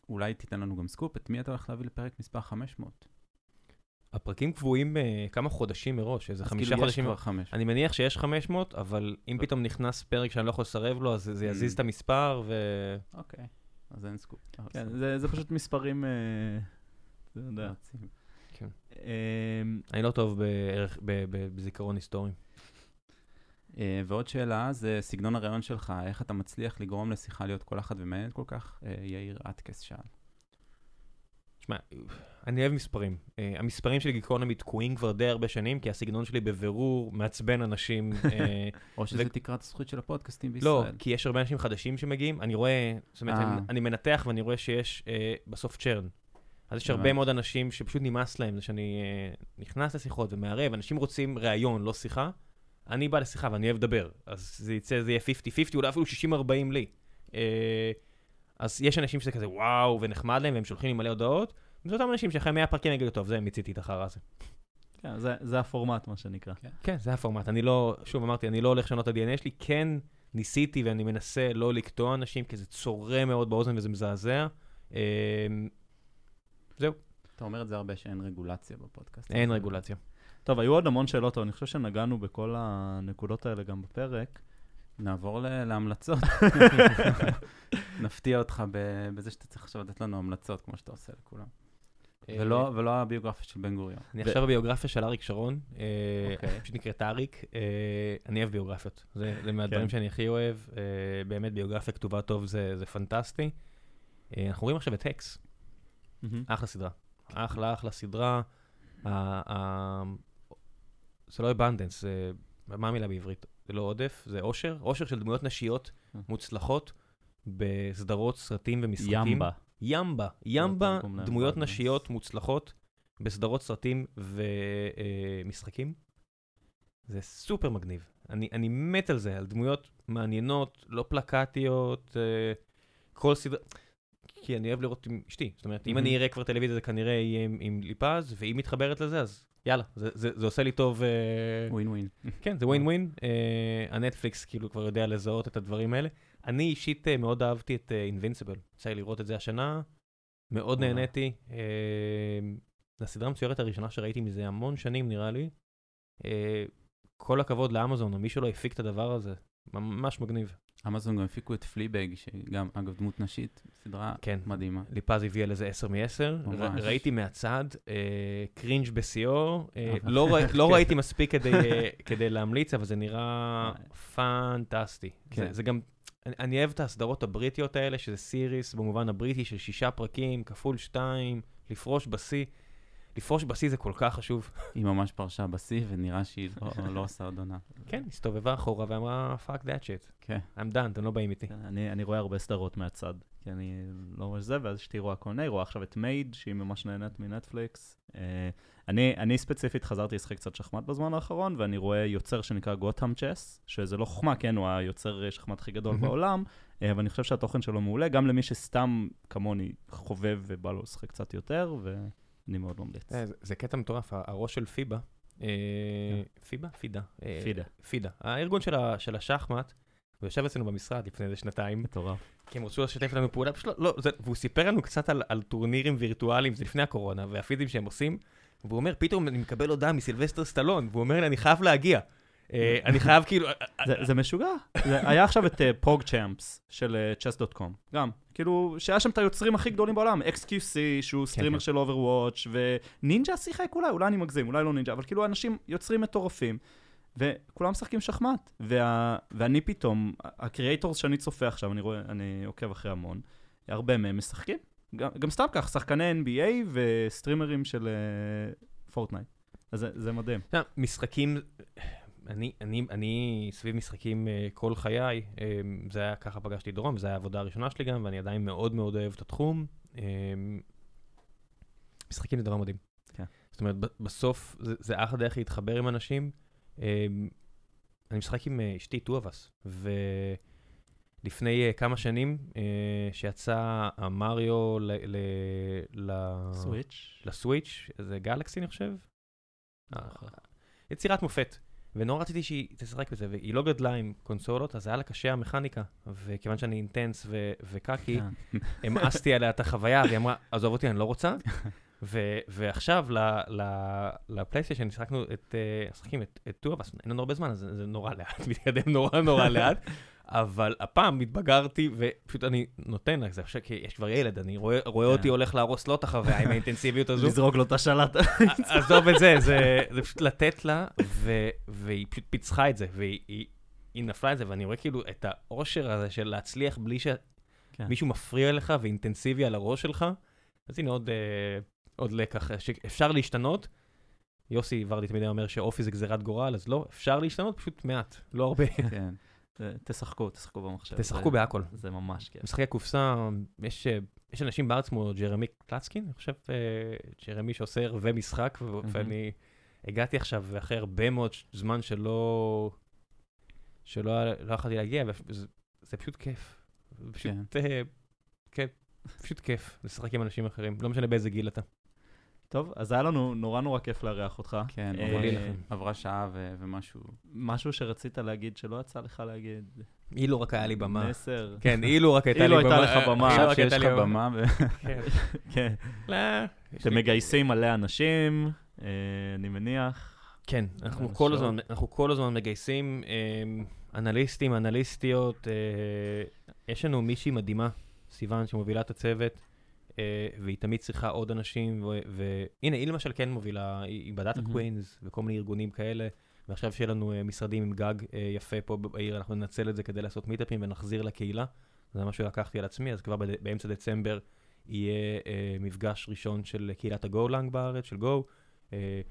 אולי תיתן לנו גם סקופ, את מי אתה הולך להביא לפרק מספר 500? הפרקים קבועים uh, כמה חודשים מראש, איזה חמישה כאילו חודשים. יש כבר 500. אני מניח שיש 500, אבל אם פתאום נכנס פרק שאני לא יכול לסרב לו, אז זה יזיז Mm. את המספר, ו... אוקיי, אז אין סקופ. כן, זה, זה פשוט מספרים, אתה יודע. רצים. אה, אני לא טוב בערך, ב- ב- בזיכרון היסטורי. אה, ועוד שאלה, זה סגנון הרעיון שלך, איך אתה מצליח לגרום לשיחה להיות קולחת ומעניינת כל כך? אה, יאיר אטקס שאל. תשמע, אני אוהב מספרים. Uh, המספרים של גיקונומי תקועים כבר די הרבה שנים, כי הסגנון שלי בבירור מעצבן אנשים. uh, או שזה ו- תקרת הזכות של הפודקאסטים בישראל. לא, כי יש הרבה אנשים חדשים שמגיעים, אני רואה, זאת אומרת, אה. אני, אני מנתח ואני רואה שיש uh, בסוף צ'רן. אז יש הרבה. מאוד אנשים שפשוט נמאס להם, זה שאני uh, נכנס לשיחות ומערב, אנשים רוצים ראיון, לא שיחה. אני בא לשיחה ואני אוהב לדבר, אז זה יצא, זה יהיה 50-50, אולי אפילו 60-40 לי. Uh, אז יש אנשים שזה כזה וואו, ונחמד להם, והם שולחים לי מלא הודעות, וזה אותם אנשים שאחרי 100 פרקים יגידו, טוב, זה מיציתי את החרא הזה. כן, זה, זה הפורמט, מה שנקרא. כן, זה הפורמט. אני לא, שוב אמרתי, אני לא הולך לשנות את ה-DNA שלי, כן ניסיתי ואני מנסה לא לקטוע אנשים, כי זה צורם מאוד באוזן וזה מזעזע. אמ, אתה אומר את זה הרבה שאין רגולציה בפודקאסט. אין. רגולציה. טוב, היו עוד המון שאלות, אבל אני חושב שנגענו בכל הנקודות האלה גם בפרק. נעבור ל- להמלצות. נפתיע אותך בזה שאתה צריך עכשיו לתת לנו המלצות, כמו שאתה עושה לכולם. ולא ולא הביוגרפיה של בן גוריון. אני עכשיו בביוגרפיה של אריק שרון, אה, אוקיי. פשוט נקראת אריק. אה, אני אוהב ביוגרפיות, זה זה מהדברים כן. שאני הכי אוהב. אה, באמת ביוגרפיה כתובה טוב זה זה פנטסטי. אה, אנחנו רואים עכשיו את הקס, אחלה סדרה. אחלה, אחלה סדרה. זה לא abundance. מה המילה בעברית? זה לא עודף, זה עושר. עושר של דמויות נשיות אה. מוצלחות בסדרות, סרטים ומשחקים. ימבה. ימבה. ימבה, דמויות. נשיות מוצלחות בסדרות, סרטים ומשחקים. זה סופר מגניב. אני, אני מת על זה, על דמויות מעניינות, לא פלקטיות, אה, כל סדרה... כי אני אוהב לראות עם אשתי. זאת אומרת, אם. אני אראה כבר טלוויזיה, זה כנראה יהיה עם, עם ליפז, ואם מתחברת לזה, אז יאללה, זה, זה, זה עושה לי טוב. אה, ווין ווין. כן, זה ווין ווין. אה, הנטפליקס כאילו כבר יודע לזהות את הדברים האלה. אני אישית אה, מאוד אהבתי את אינבינסיבל. יצא לי לראות את זה השנה, מאוד. נהניתי. זו הסדרה המצוירת הראשונה שראיתי מזה המון שנים, נראה לי. אה, כל הכבוד לאמזון, או מי שלא הפיק את הדבר הזה. ממש מגניב. אמזון גם הפיקו את פליבג, שגם, אגב, דמות נשית, סדרה כן. מדהימה. ליפז הביא על איזה 10 מ-10, ממש. ראיתי מהצד, אה, קרינג' בשיאו, אה, לא, ראי- לא כן. ראיתי מספיק כדי, אה, כדי להמליץ, אבל זה נראה פנטסטי. כן. זה, זה גם, אני, אני אוהב את הסדרות הבריטיות האלה, שזה סיריס במובן הבריטי של שישה פרקים, כפול שתיים, לפרוש בשיא. לפרוש בשיא זה כל כך חשוב. היא ממש פרשה בשיא, ונראה שהיא לא- לא עושה עוד עונה. כן, הסתובבה אחורה ואמרה, fuck that shit, כן. I'm done, אתם לא באים איתי. כן, אני, אני רואה הרבה סדרות מהצד, כי אני לא רואה זה, ואז אשתי רואה כל מיני, רואה עכשיו את מייד, שהיא ממש נהנית מנטפליקס. אה, אני, אני ספציפית חזרתי לשחק קצת שחמט בזמן האחרון, ואני רואה יוצר שנקרא גותם צ'ס, שזה לא חוכמה, כן, הוא היוצר אה, שחמט הכי גדול. בעולם, אה, אבל אני חושב שהתוכן שלו מעולה, גם למי שסתם כמוני חובב ובא לו לשחק קצת יותר, ואני מאוד ממליץ. אה, זה- קטע מטורף, הראש של פיבה, אה, פיבה? פידה. אה, פידה. פידה. הארגון של השחמט, הוא יושב אצלנו במשרד לפני איזה שנתיים, מטורף. כי הם רצו לשתף לנו פעולה, פשוט לא, לא, והוא סיפר לנו קצת על, על טורנירים וירטואליים, זה לפני הקורונה, והפידים שהם עושים, והוא אומר, פתאום אני מקבל הודעה מסילבסטר סטלון, והוא אומר לי, אני חייב להגיע. אה, אני חייב כאילו, זה, זה משוגע. היה עכשיו את PogChamps של Chess.com, גם. כאילו, שהיה שם את היוצרים הכי גדולים בעולם, XQC, שהוא streamer כן. של Overwatch, ונינג'ה שיחק אולי, אולי אני מגזים, אולי לא נינג'ה, אבל כאילו אנשים יוצרים מטורפים, וכולם משחקים שחמט. וה, ואני פתאום, ה creators שאני צופה עכשיו, אני רואה, אני עוקב אחרי המון, הרבה מהם משחקים. גם, גם סתם כך, שחקני NBA וסטרימרים של פורטנייט. אז זה, זה מדהים. משחקים, אני, אני, אני סביב משחקים אה, כל חיי, אה, זה היה ככה פגשתי את דורון, וזו הייתה העבודה הראשונה שלי גם, ואני עדיין מאוד מאוד אוהב את התחום. אה, משחקים זה דבר מדהים. כן. זאת אומרת, בסוף זה, זה אחלה דרך להתחבר עם אנשים. אני משחק עם אשתי, us, ולפני כמה שנים, שיצא המריו ל... ל... ל- סוויץ'. לסוויץ', זה גלקסי אני חושב? זוכר. יצירת מופת. ונורא רציתי שהיא תשחק בזה, והיא לא גדלה עם קונסולות, אז היה לה קשה המכניקה. וכיוון שאני אינטנס ו- וקקי, כן. העמסתי עליה את החוויה, והיא אמרה, עזוב אותי, אני לא רוצה. ו- ועכשיו לפלייסטיישן שיחקנו את, אה, משחקים את, את Two-Abs, אין לנו הרבה זמן, אז זה נורא לאט, מתקדם נורא נורא לאט. אבל הפעם התבגרתי, ופשוט אני נותן זה עכשיו כי יש כבר ילד, אני רואה, רואה אותי כן. הולך להרוס לו את החוויה עם האינטנסיביות הזו. לזרוק לו את השלט. עזוב את זה, זה, זה פשוט לתת לה, ו, והיא פשוט פיצחה את זה, והיא היא, נפלה את זה, ואני רואה כאילו את האושר הזה של להצליח בלי כן. שמישהו מפריע לך ואינטנסיבי על הראש שלך. אז הנה עוד, אה, עוד לקח, שאפשר להשתנות. יוסי ורדי תמיד אומר שאופי זה גזירת גורל, אז לא, אפשר להשתנות, פשוט מעט, לא הרבה. כן. תשחקו, תשחקו במחשב. תשחקו זה- בהכל. זה ממש כיף. משחקי הקופסה, יש, אה, יש אנשים בארץ כמו ג'רמי קלצקין, אני חושב, אה, ג'רמי שעושה ערבי משחק, ואני הגעתי עכשיו אחרי הרבה מאוד זמן שלא, שלא לא יכולתי להגיע, וזה זה פשוט כיף. פשוט, אה, כן, פשוט כיף לשחק עם אנשים אחרים, לא משנה באיזה גיל אתה. טוב, אז היה לנו נורא נורא כיף לארח אותך. כן, אה, עברה- לי לכם. עברה שעה ו- ומשהו. משהו שרצית להגיד שלא יצא לך להגיד. אילו רק היה לי במה. מסר. כן, אילו רק הייתה לי אילו במה. הייתה לך במה. אילו עכשיו רק שיש הייתה לך לי במה, ו- כן. כן. לא, אתם מגייסים מלא אנשים, אה, אני מניח. כן, אנחנו כל. הזמן, אנחנו כל הזמן מגייסים אה, אנליסטים, אנליסטיות. אה, יש לנו מישהי מדהימה, סיוון, שמובילה את הצוות, והיא תמיד צריכה עוד אנשים, והנה, היא למשל כן מובילה, היא ב Data Queens וכל מיני ארגונים כאלה, ועכשיו שיהיה לנו אה, משרדים עם גג אה, יפה פה בעיר, אנחנו ננצל את זה כדי לעשות מיטאפים ונחזיר לקהילה. זה משהו שלקחתי על עצמי, אז כבר באמצע דצמבר יהיה אה, מפגש ראשון של קהילת ה Golang בארץ, של Go. אה,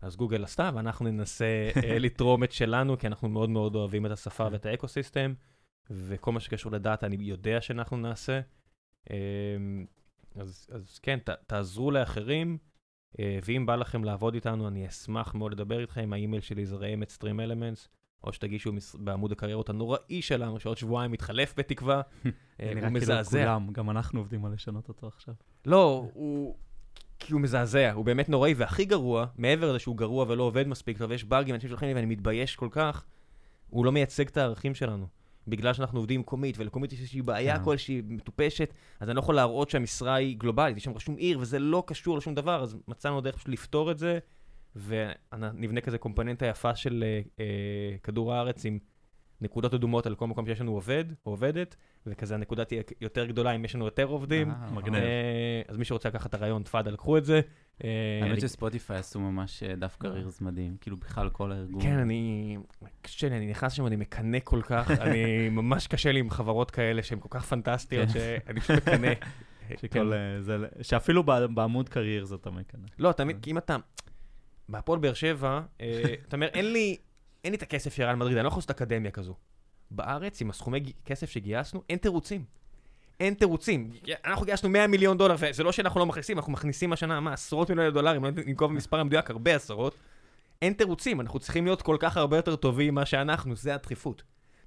אז גוגל עשתה, ואנחנו ננסה אה, לתרום את שלנו, כי אנחנו מאוד מאוד אוהבים את השפה ואת ה ecosystem, וכל מה שקשור לדאטה אני יודע שאנחנו נעשה. אז, אז כן, ת, תעזרו לאחרים, אה, ואם בא לכם לעבוד איתנו, אני אשמח מאוד לדבר איתכם. האימייל שלי זה ראם at StreamElements, או שתגישו בעמוד הקריירות הנוראי שלנו, שעוד שבועיים מתחלף בתקווה. אה, נראה הוא כאילו מזעזע. כולם, גם אנחנו עובדים על לשנות אותו עכשיו. לא, הוא... כי הוא מזעזע, הוא באמת נוראי, והכי גרוע, מעבר לזה שהוא גרוע ולא עובד מספיק טוב, יש באגים, אנשים שולחים לי ואני מתבייש כל כך, הוא לא מייצג את הערכים שלנו. בגלל שאנחנו עובדים עם קומית, ולקומית יש איזושהי בעיה כן. כלשהי מטופשת, אז אני לא יכול להראות שהמשרה היא גלובלית, יש שם רשום עיר, וזה לא קשור לשום דבר, אז מצאנו דרך פשוט לפתור את זה, ונבנה כזה קומפוננטה יפה של אה, אה, כדור הארץ עם נקודות אדומות על כל מקום שיש לנו עובד או עובדת, וכזה הנקודה תהיה יותר גדולה אם יש לנו יותר עובדים. אה, מגניב. אה, אז מי שרוצה לקחת את הרעיון, תפאדל, קחו את זה. אה, האמת שספוטיפיי עשו ממש אה, דף קריירס מדהים, כאילו בכלל כל הארגון. כן, אני... קשה לי, אני נכנס לשם, אני מקנא כל כך, אני ממש קשה לי עם חברות כאלה שהן כל כך פנטסטיות, כן. שאני פשוט מקנא. שכל, כן. אה, זה, שאפילו בעמוד קרייר זאת המקנא. לא, תמיד, כי אם אתה... בהפועל באר שבע, אה, אתה אומר, אין לי אין לי את הכסף של ריאל מדריד, אני לא יכול לעשות אקדמיה כזו. בארץ, עם הסכומי כסף שגייסנו, אין תירוצים. אין תירוצים. אנחנו גייסנו 100 מיליון דולר, וזה לא שאנחנו לא מכניסים, אנחנו מכניסים השנה, מה, עשרות מיליוני דולרים, לא ננקוב במספר המדויק, הרבה עשרות. אין תירוצים, אנחנו צריכים להיות כל כך הרבה יותר טובים ממה שאנחנו, זה הדחיפות.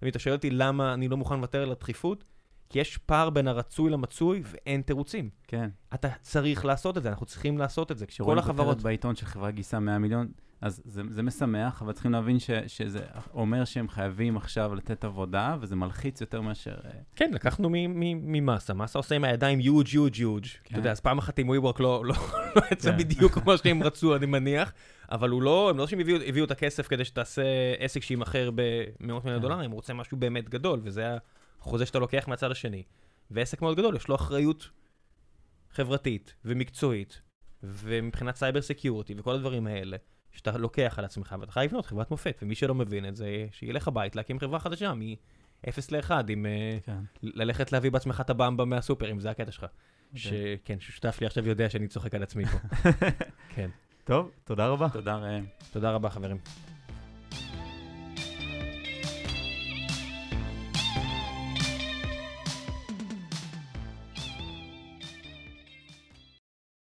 אתה שואל אותי למה אני לא מוכן לוותר על הדחיפות, כי יש פער בין הרצוי למצוי ואין תירוצים. כן. אתה צריך לעשות את זה, אנחנו צריכים לעשות את זה. כל כשרואים החברות... כותרת בעיתון שחברה גייסה 100 מיליון, אז זה, זה משמח, אבל צריכים להבין ש, שזה אומר שהם חייבים עכשיו לתת עבודה, וזה מלחיץ יותר מאשר... אה, כן, לקחנו ממאסה, מאסה עושה עם הידיים יוג' יוג' יוג'. אתה כן. יודע, אז פעם אחת עם WeWork לא לא- לא יצא כן. בדיוק כמו שהם רצו, אני מניח, אבל הוא לא, הם לא שהם הביאו הביאו את הכסף כדי שתעשה עסק שימכר במאות מיליון כן. דולרים, הוא רוצה משהו באמת גדול, וזה החוזה שאתה לוקח מהצד השני. ועסק מאוד גדול, יש לו אחריות חברתית ומקצועית, ומבחינת סייבר סקיורטי וכל הדברים האלה, שאתה לוקח על עצמך, ואתה חייב לבנות חברת מופת, ומי שלא מבין את זה, שילך הבית להקים חברה חדשה מ-0 ל-1, עם... אה, כן. ללכת להביא בעצמך את הבמבה מהסופר, אם זה הקטע שלך. שכן, ששותף לי עכשיו יודע שאני צוחק על עצמי פה. כן. טוב, תודה רבה. תודה ראם. תודה רבה, חברים.